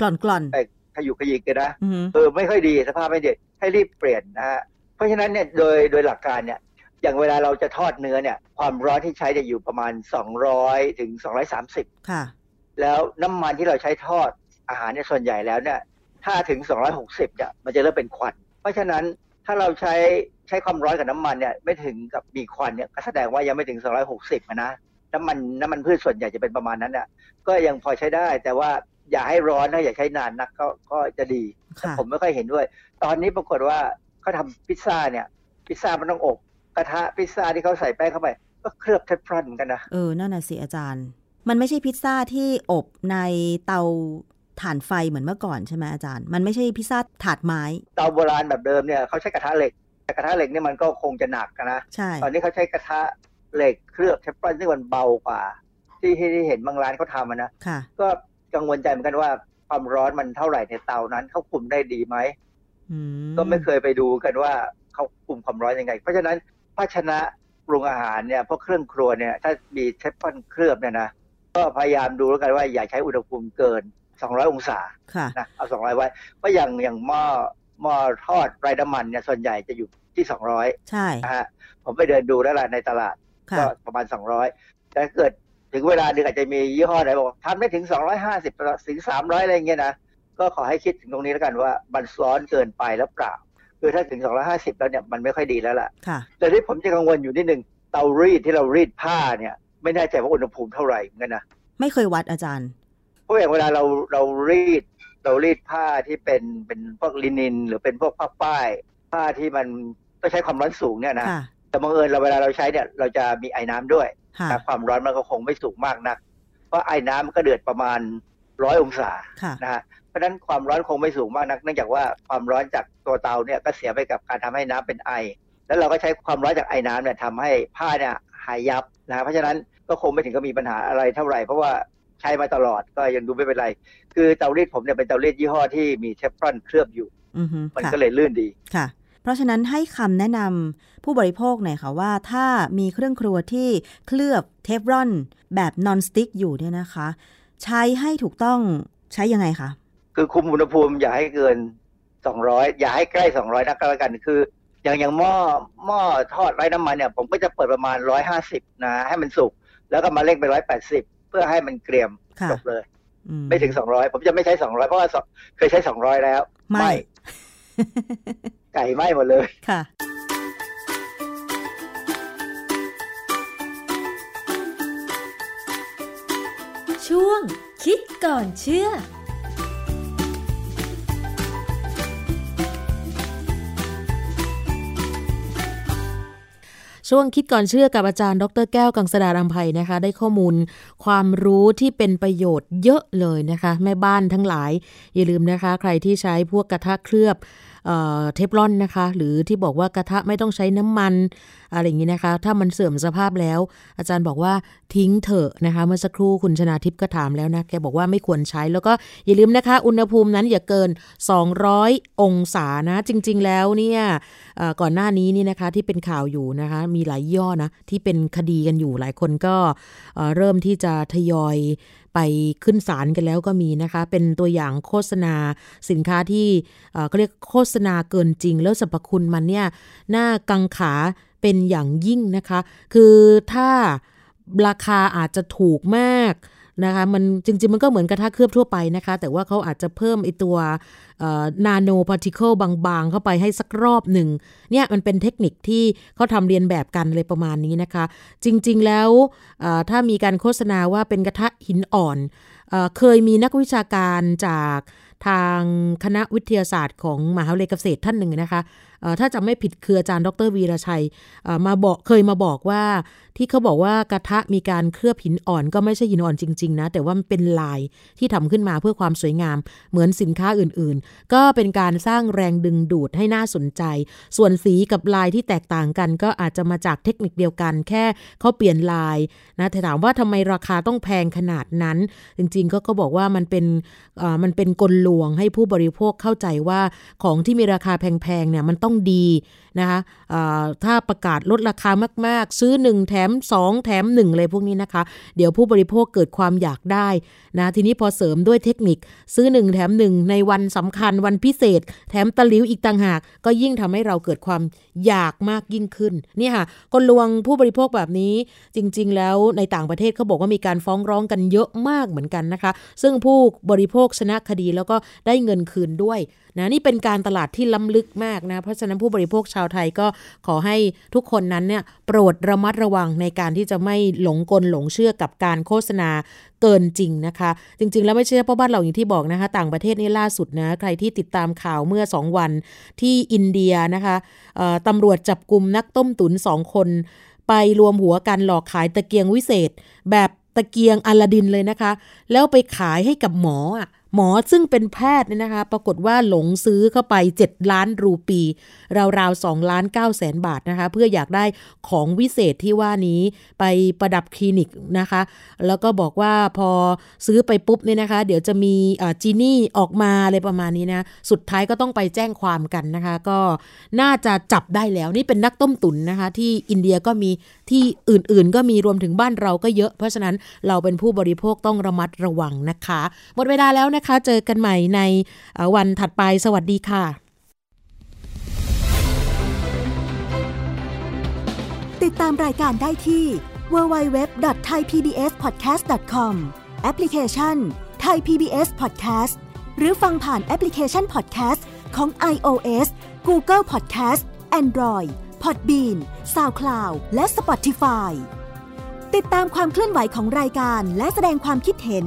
กล่อนกล่อนไปขยุกขยิกกันนะเออไม่ค่อยดีสภาพไม่ดีให้รีบเปลี่ยนนะฮะเพราะฉะนั้นเนี่ยโดยโดยหลักการเนี่ย อย่างเวลาเราจะทอดเนื้อเนี่ย ความร้อนที่ใช้จะอยู่ประมาณสองร้อยถึงสองร้อยสามสิบค่ะ แล้วน้ำมันที่เราใช้ทอดอาหารเนี่ยส่วนใหญ่แล้วเนี่ยถ้าถึงสองร้อยหกสิบเนี่ยมันจะเริ่มเป็นควัน เพราะฉะนั้น ถ้าเราใช้ใช้ความร้อนกับน้ำมันเนี่ยไม่ถึงกับมีควันเนี่ยก็แสดงว่ายังไม่ถึง 260นะน้ำมันน้ำมันพืชส่วนใหญ่จะเป็นประมาณนั้นเนี่ยก็ยังพอใช้ได้ แต่ว่าอย่าให้ร้อนนะอย่าใช้นานนักก็ก็จะดี ผมไม่ค่อยเห็นด้วย ตอนนี้ปรากฏว่าเขาทาพิซซ่าเนี่ย พิซซ่ามันต้องอบกระทะพิซซ่าที่เขาใส่แป้งเข้าไป ก็เคลือบเทฟลอนกันนะเออนั่นน่ะสิอาจารย์ มันไม่ใช่พิซซ่าที่อบในเตา ถ่านไฟเหมือนเมื่อก่อนใช่ไหมอาจารย์ มันไม่ใช่พิซซ่าถาดไม้ เตาโบราณแบบเดิมเนี่ยเขาใช้กระทะเหล็ก แต่กระทะเหล็กเนี่ยมันก็คงจะหนักนะ ใช่ ตอนนี้เขาใช้กระทะเหล็กเคลือบเทฟลอนซึ่งมันเบากว่า ที่ที่เห็นบางร้านเขาทำนะ ก็กังวลใจเหมือนกันว่าความร้อนมันเท่าไหร่ในเตานั้นเขาคุมได้ดีไหมก็ไม่เคยไปดูกันว่าเขาคุมความร้อนยังไง เพราะฉะนั้นภาชนะปรุงอาหารเนี่ยพวกเครื่องครัวเนี่ยถ้ามีเทฟลอนเคลือบเนี่ยนะก็พยายามดูแล้วกันว่าอย่าใช้อุณหภูมิเกิน 200องศาค่ะนะเอา200ไว้ เพราะอย่างอย่างหม้อหม้อทอดไร้น้ำมันเนี่ยส่วนใหญ่จะอยู่ที่200ใช่นะฮะผมไปเดินดูแล้วล่ะในตลาดค่ะก็ประมาณ200แต่ถ้าเกิดถึงเวลาหนึ่งอาจจะมียี่ห้อไหนบอกทำได้ถึง250ถึง300อะไรอย่างเงี้ยนะก็ขอให้คิดถึงตรงนี้แล้วกันว่ามันร้อนเกินไปแล้วเปล่าคือถ้าถึง 250 แล้วเนี่ยมันไม่ค่อยดีแล้วล่ะค่ะแต่ที่ผมจะกังวลอยู่นิดนึงเตารีดที่เรารีดผ้าเนี่ย ไม่แน่ใจว่าอุณหภูมิเท่าไหร่เหมือนกันนะ ไม่เคยวัดอาจารย์เพ ราะอย่างเวลาเราเรารีดเรารีดผ้าที่เป็นเป็นพวกลินิน หรือเป็นพวกผ้าฝ้ายผ้าที่มันต้องใช้ความร้อนสูงเนี่ยนะค่ะแต่บังเอิญเราเวลาเราใช้เนี่ยเราจะมีไอ้น้ำด้วยค่ะแต่ความร้อนมันก็คงไม่สูงมากนัก เพราะไอ้น้ำมันก็เดือดประมาณร้อยองศาค่ะนะฮะเพราะฉะนั้นความร้อนคงไม่สูงมากนัก เนื่องจากว่าความร้อนจากตัวเตาเนี่ยก็เสียไปกับการทำให้น้ำเป็นไอ แล้วเราก็ใช้ความร้อนจากไอ้น้ำเนี่ยทำให้ผ้าเนี่ยหายยับนะฮะเพราะฉะนั้นก็คงไม่ถึงกับมีปัญหาอะไรเท่าไหร่เพราะว่า ใช้มาตลอดก็ยังดูไม่เป็นไร คือเตารีดผมเนี่ยเป็นเตารีดยี่ห้อที่มีเทฟลอนเคลือบอยู่อือฮึมันค่ะก็เลยลื่นดีค่ะ เพราะฉะนั้นให้คำแนะนำผู้บริโภคหน่อยค่ะว่าถ้ามีเครื่องครัวที่เคลือบเทฟรอนแบบนอนสติ๊กอยู่เนี่ยนะคะ ใช้ให้ถูกต้องใช้ยังไงคะคือคุมอุณหภูมิอย่าให้เกิน200อย่าให้ใกล้200นักก็แล้วกันคืออย่างอย่างหม้อหม้อทอดไร้น้ำมันเนี่ย ผมก็จะเปิดประมาณ150นะ ให้มันสุกแล้วก็มาเร่งไป180 เพื่อให้มันเกรียมค่ะจบเลยอืมไม่ถึง200ผมจะไม่ใช้200เพราะว่าสเคยใช้200แล้ว ไม่ไก่ไหม้หมดเลยค่ะช่วงคิดก่อนเชื่อ ช่วงคิดก่อนเชื่อกับอาจารย์ ดรแก้วกังสดารำไพนะคะ ได้ข้อมูลความรู้ที่เป็นประโยชน์เยอะเลยนะคะ แม่บ้านทั้งหลาย อย่าลืมนะคะ ใครที่ใช้พวกกระทะเคลือบ เทฟลอนนะคะ หรือที่บอกว่ากระทะไม่ต้องใช้น้ำมัน อะไรอย่างนี้นะคะ ถ้ามันเสื่อมสภาพแล้ว อาจารย์บอกว่าทิ้งเถอะนะคะ เมื่อสักครู่คุณชนาทิพย์ก็ถามแล้วนะแกบอกว่าไม่ควรใช้แล้วก็อย่าลืมนะคะ อุณหภูมินั้นอย่าเกิน 200 องศานะ จริง ๆ แล้วเนี่ยก่อนหน้านี้นี่นะคะที่เป็นข่าวอยู่นะคะ มีหลายย่อนะที่เป็นคดีกันอยู่หลายคนก็เริ่มที่จะทยอย ไปขึ้นศาลกันแล้วก็มีนะคะ เป็นตัวอย่างโฆษณาสินค้าที่เอ่อเขาเรียกโฆษณาเกินจริง แล้วสรรพคุณมันเนี่ยน่ากังขาเป็นอย่างยิ่งนะคะ คือถ้าราคาอาจจะถูกมาก นะคะมันจริง ๆ มันก็เหมือนกระทะเคลือบทั่วไปนะคะ แต่ว่าเขาอาจจะเพิ่มไอตัวนาโนพาร์ติเคิลบางๆ เข้าไปให้สักรอบหนึ่งเนี่ยมันเป็นเทคนิคที่เขาทำเรียนแบบกันเลยประมาณนี้นะคะ จริงๆแล้วถ้ามีการโฆษณาว่าเป็นกระทะหินอ่อนเอเคยมีนักวิชาการจากทางคณะวิทยาศาสตร์ของมหาวิทยาลัยเกษตรท่านหนึ่งนะคะ ถ้าจำไม่ผิดคืออาจารย์ดรวีระชัยมาบอกเคยมาบอกว่าที่เขาบอกว่ากระทะมีการเคลือบหินอ่อนก็ไม่ใช่หินอ่อนจริง ๆ นะ แต่ว่ามันเป็นลายที่ทำขึ้นมาเพื่อความสวยงามเหมือนสินค้าอื่นๆ ก็เป็นการสร้างแรงดึงดูดให้น่าสนใจ ส่วนสีกับลายที่แตกต่างกัน ก็อาจจะมาจากเทคนิคเดียวกัน แค่เขาเปลี่ยนลายนะแต่ถามว่าทำไมราคาต้องแพงขนาดนั้น จริงๆก็ก็บอกว่ามันเป็นมันเป็นกลลวงให้ผู้บริโภคเข้าใจว่าของที่มีราคาแพงๆเนี่ยมันต้องดีนะคะถ้าประกาศลดราคามาก ๆ ซื้อ 1 แถม 2 แถม1เลยพวกนี้นะคะ เดี๋ยวผู้บริโภคเกิดความอยากได้นะทีนี้พอเสริมด้วยเทคนิคซื้อ 1 แถม 1 ในวันสำคัญวันพิเศษ แถมตะลิวอีกต่างหาก ก็ยิ่งทำให้เราเกิดความอยากมากยิ่งขึ้นนี่ค่ะกลลวงผู้บริโภคแบบนี้จริง ๆ แล้วในต่างประเทศเขาบอกว่ามีการฟ้องร้องกันเยอะมากเหมือนกันนะคะ ซึ่งผู้บริโภคชนะคดีแล้วก็ได้เงินคืนด้วยนะนี่เป็นการตลาดที่ล้ำลึกมากนะเพราะฉะนั้นผู้บริโภคชาวาวไทยก็ขอให้ทุกคนนั้นเนี่ยโปรดระมัดระวังในการที่จะไม่หลงกลหลงเชื่อกับการโฆษณาเกินจริงนะคะ จริง ๆ แล้วไม่ใช่เฉพาะบ้านเราอย่างที่บอกนะคะ ต่างประเทศนี่ล่าสุดนะ ใครที่ติดตามข่าวเมื่อ 2 วันที่อินเดียนะคะตำรวจจับกลุ่มนักต้มตุ๋นสองคน ไปรวมหัวกันหลอกขายตะเกียงวิเศษ แบบตะเกียงอลาดินเลยนะคะ แล้วไปขายให้กับหมออะ หมอซึ่งเป็นแพทย์เนี่ยนะคะ ปรากฏว่าหลงซื้อเข้าไป 7 ล้านรูปี ราวๆ2ล้าน9แสนบาทนะคะ เพื่ออยากได้ของวิเศษที่ว่านี้ไปประดับคลินิกนะคะ แล้วก็บอกว่าพอซื้อไปปุ๊บเนี่ยนะคะ เดี๋ยวจะมีจีนี่ออกมาอะไรประมาณนี้นะสุดท้ายก็ต้องไปแจ้งความกันนะคะ ก็น่าจะจับได้แล้วนี่เป็นนักต้มตุ๋นนะคะ ที่อินเดียก็มีที่อื่นๆ ก็มีรวมถึงบ้านเราก็เยอะ เพราะฉะนั้นเราเป็นผู้บริโภคต้องระมัดระวังนะคะ หมดเวลาแล้วนะนะคะ เจอกันใหม่ในวันถัดไปสวัสดีค่ะ ติดตามรายการได้ที่ www.thaipbspodcast.com แอปพลิเคชัน Thai PBS Podcast หรือฟังผ่านแอปพลิเคชัน Podcast ของ iOS Google Podcast Android Podbean SoundCloud และ Spotify ติดตามความเคลื่อนไหวของรายการและแสดงความคิดเห็น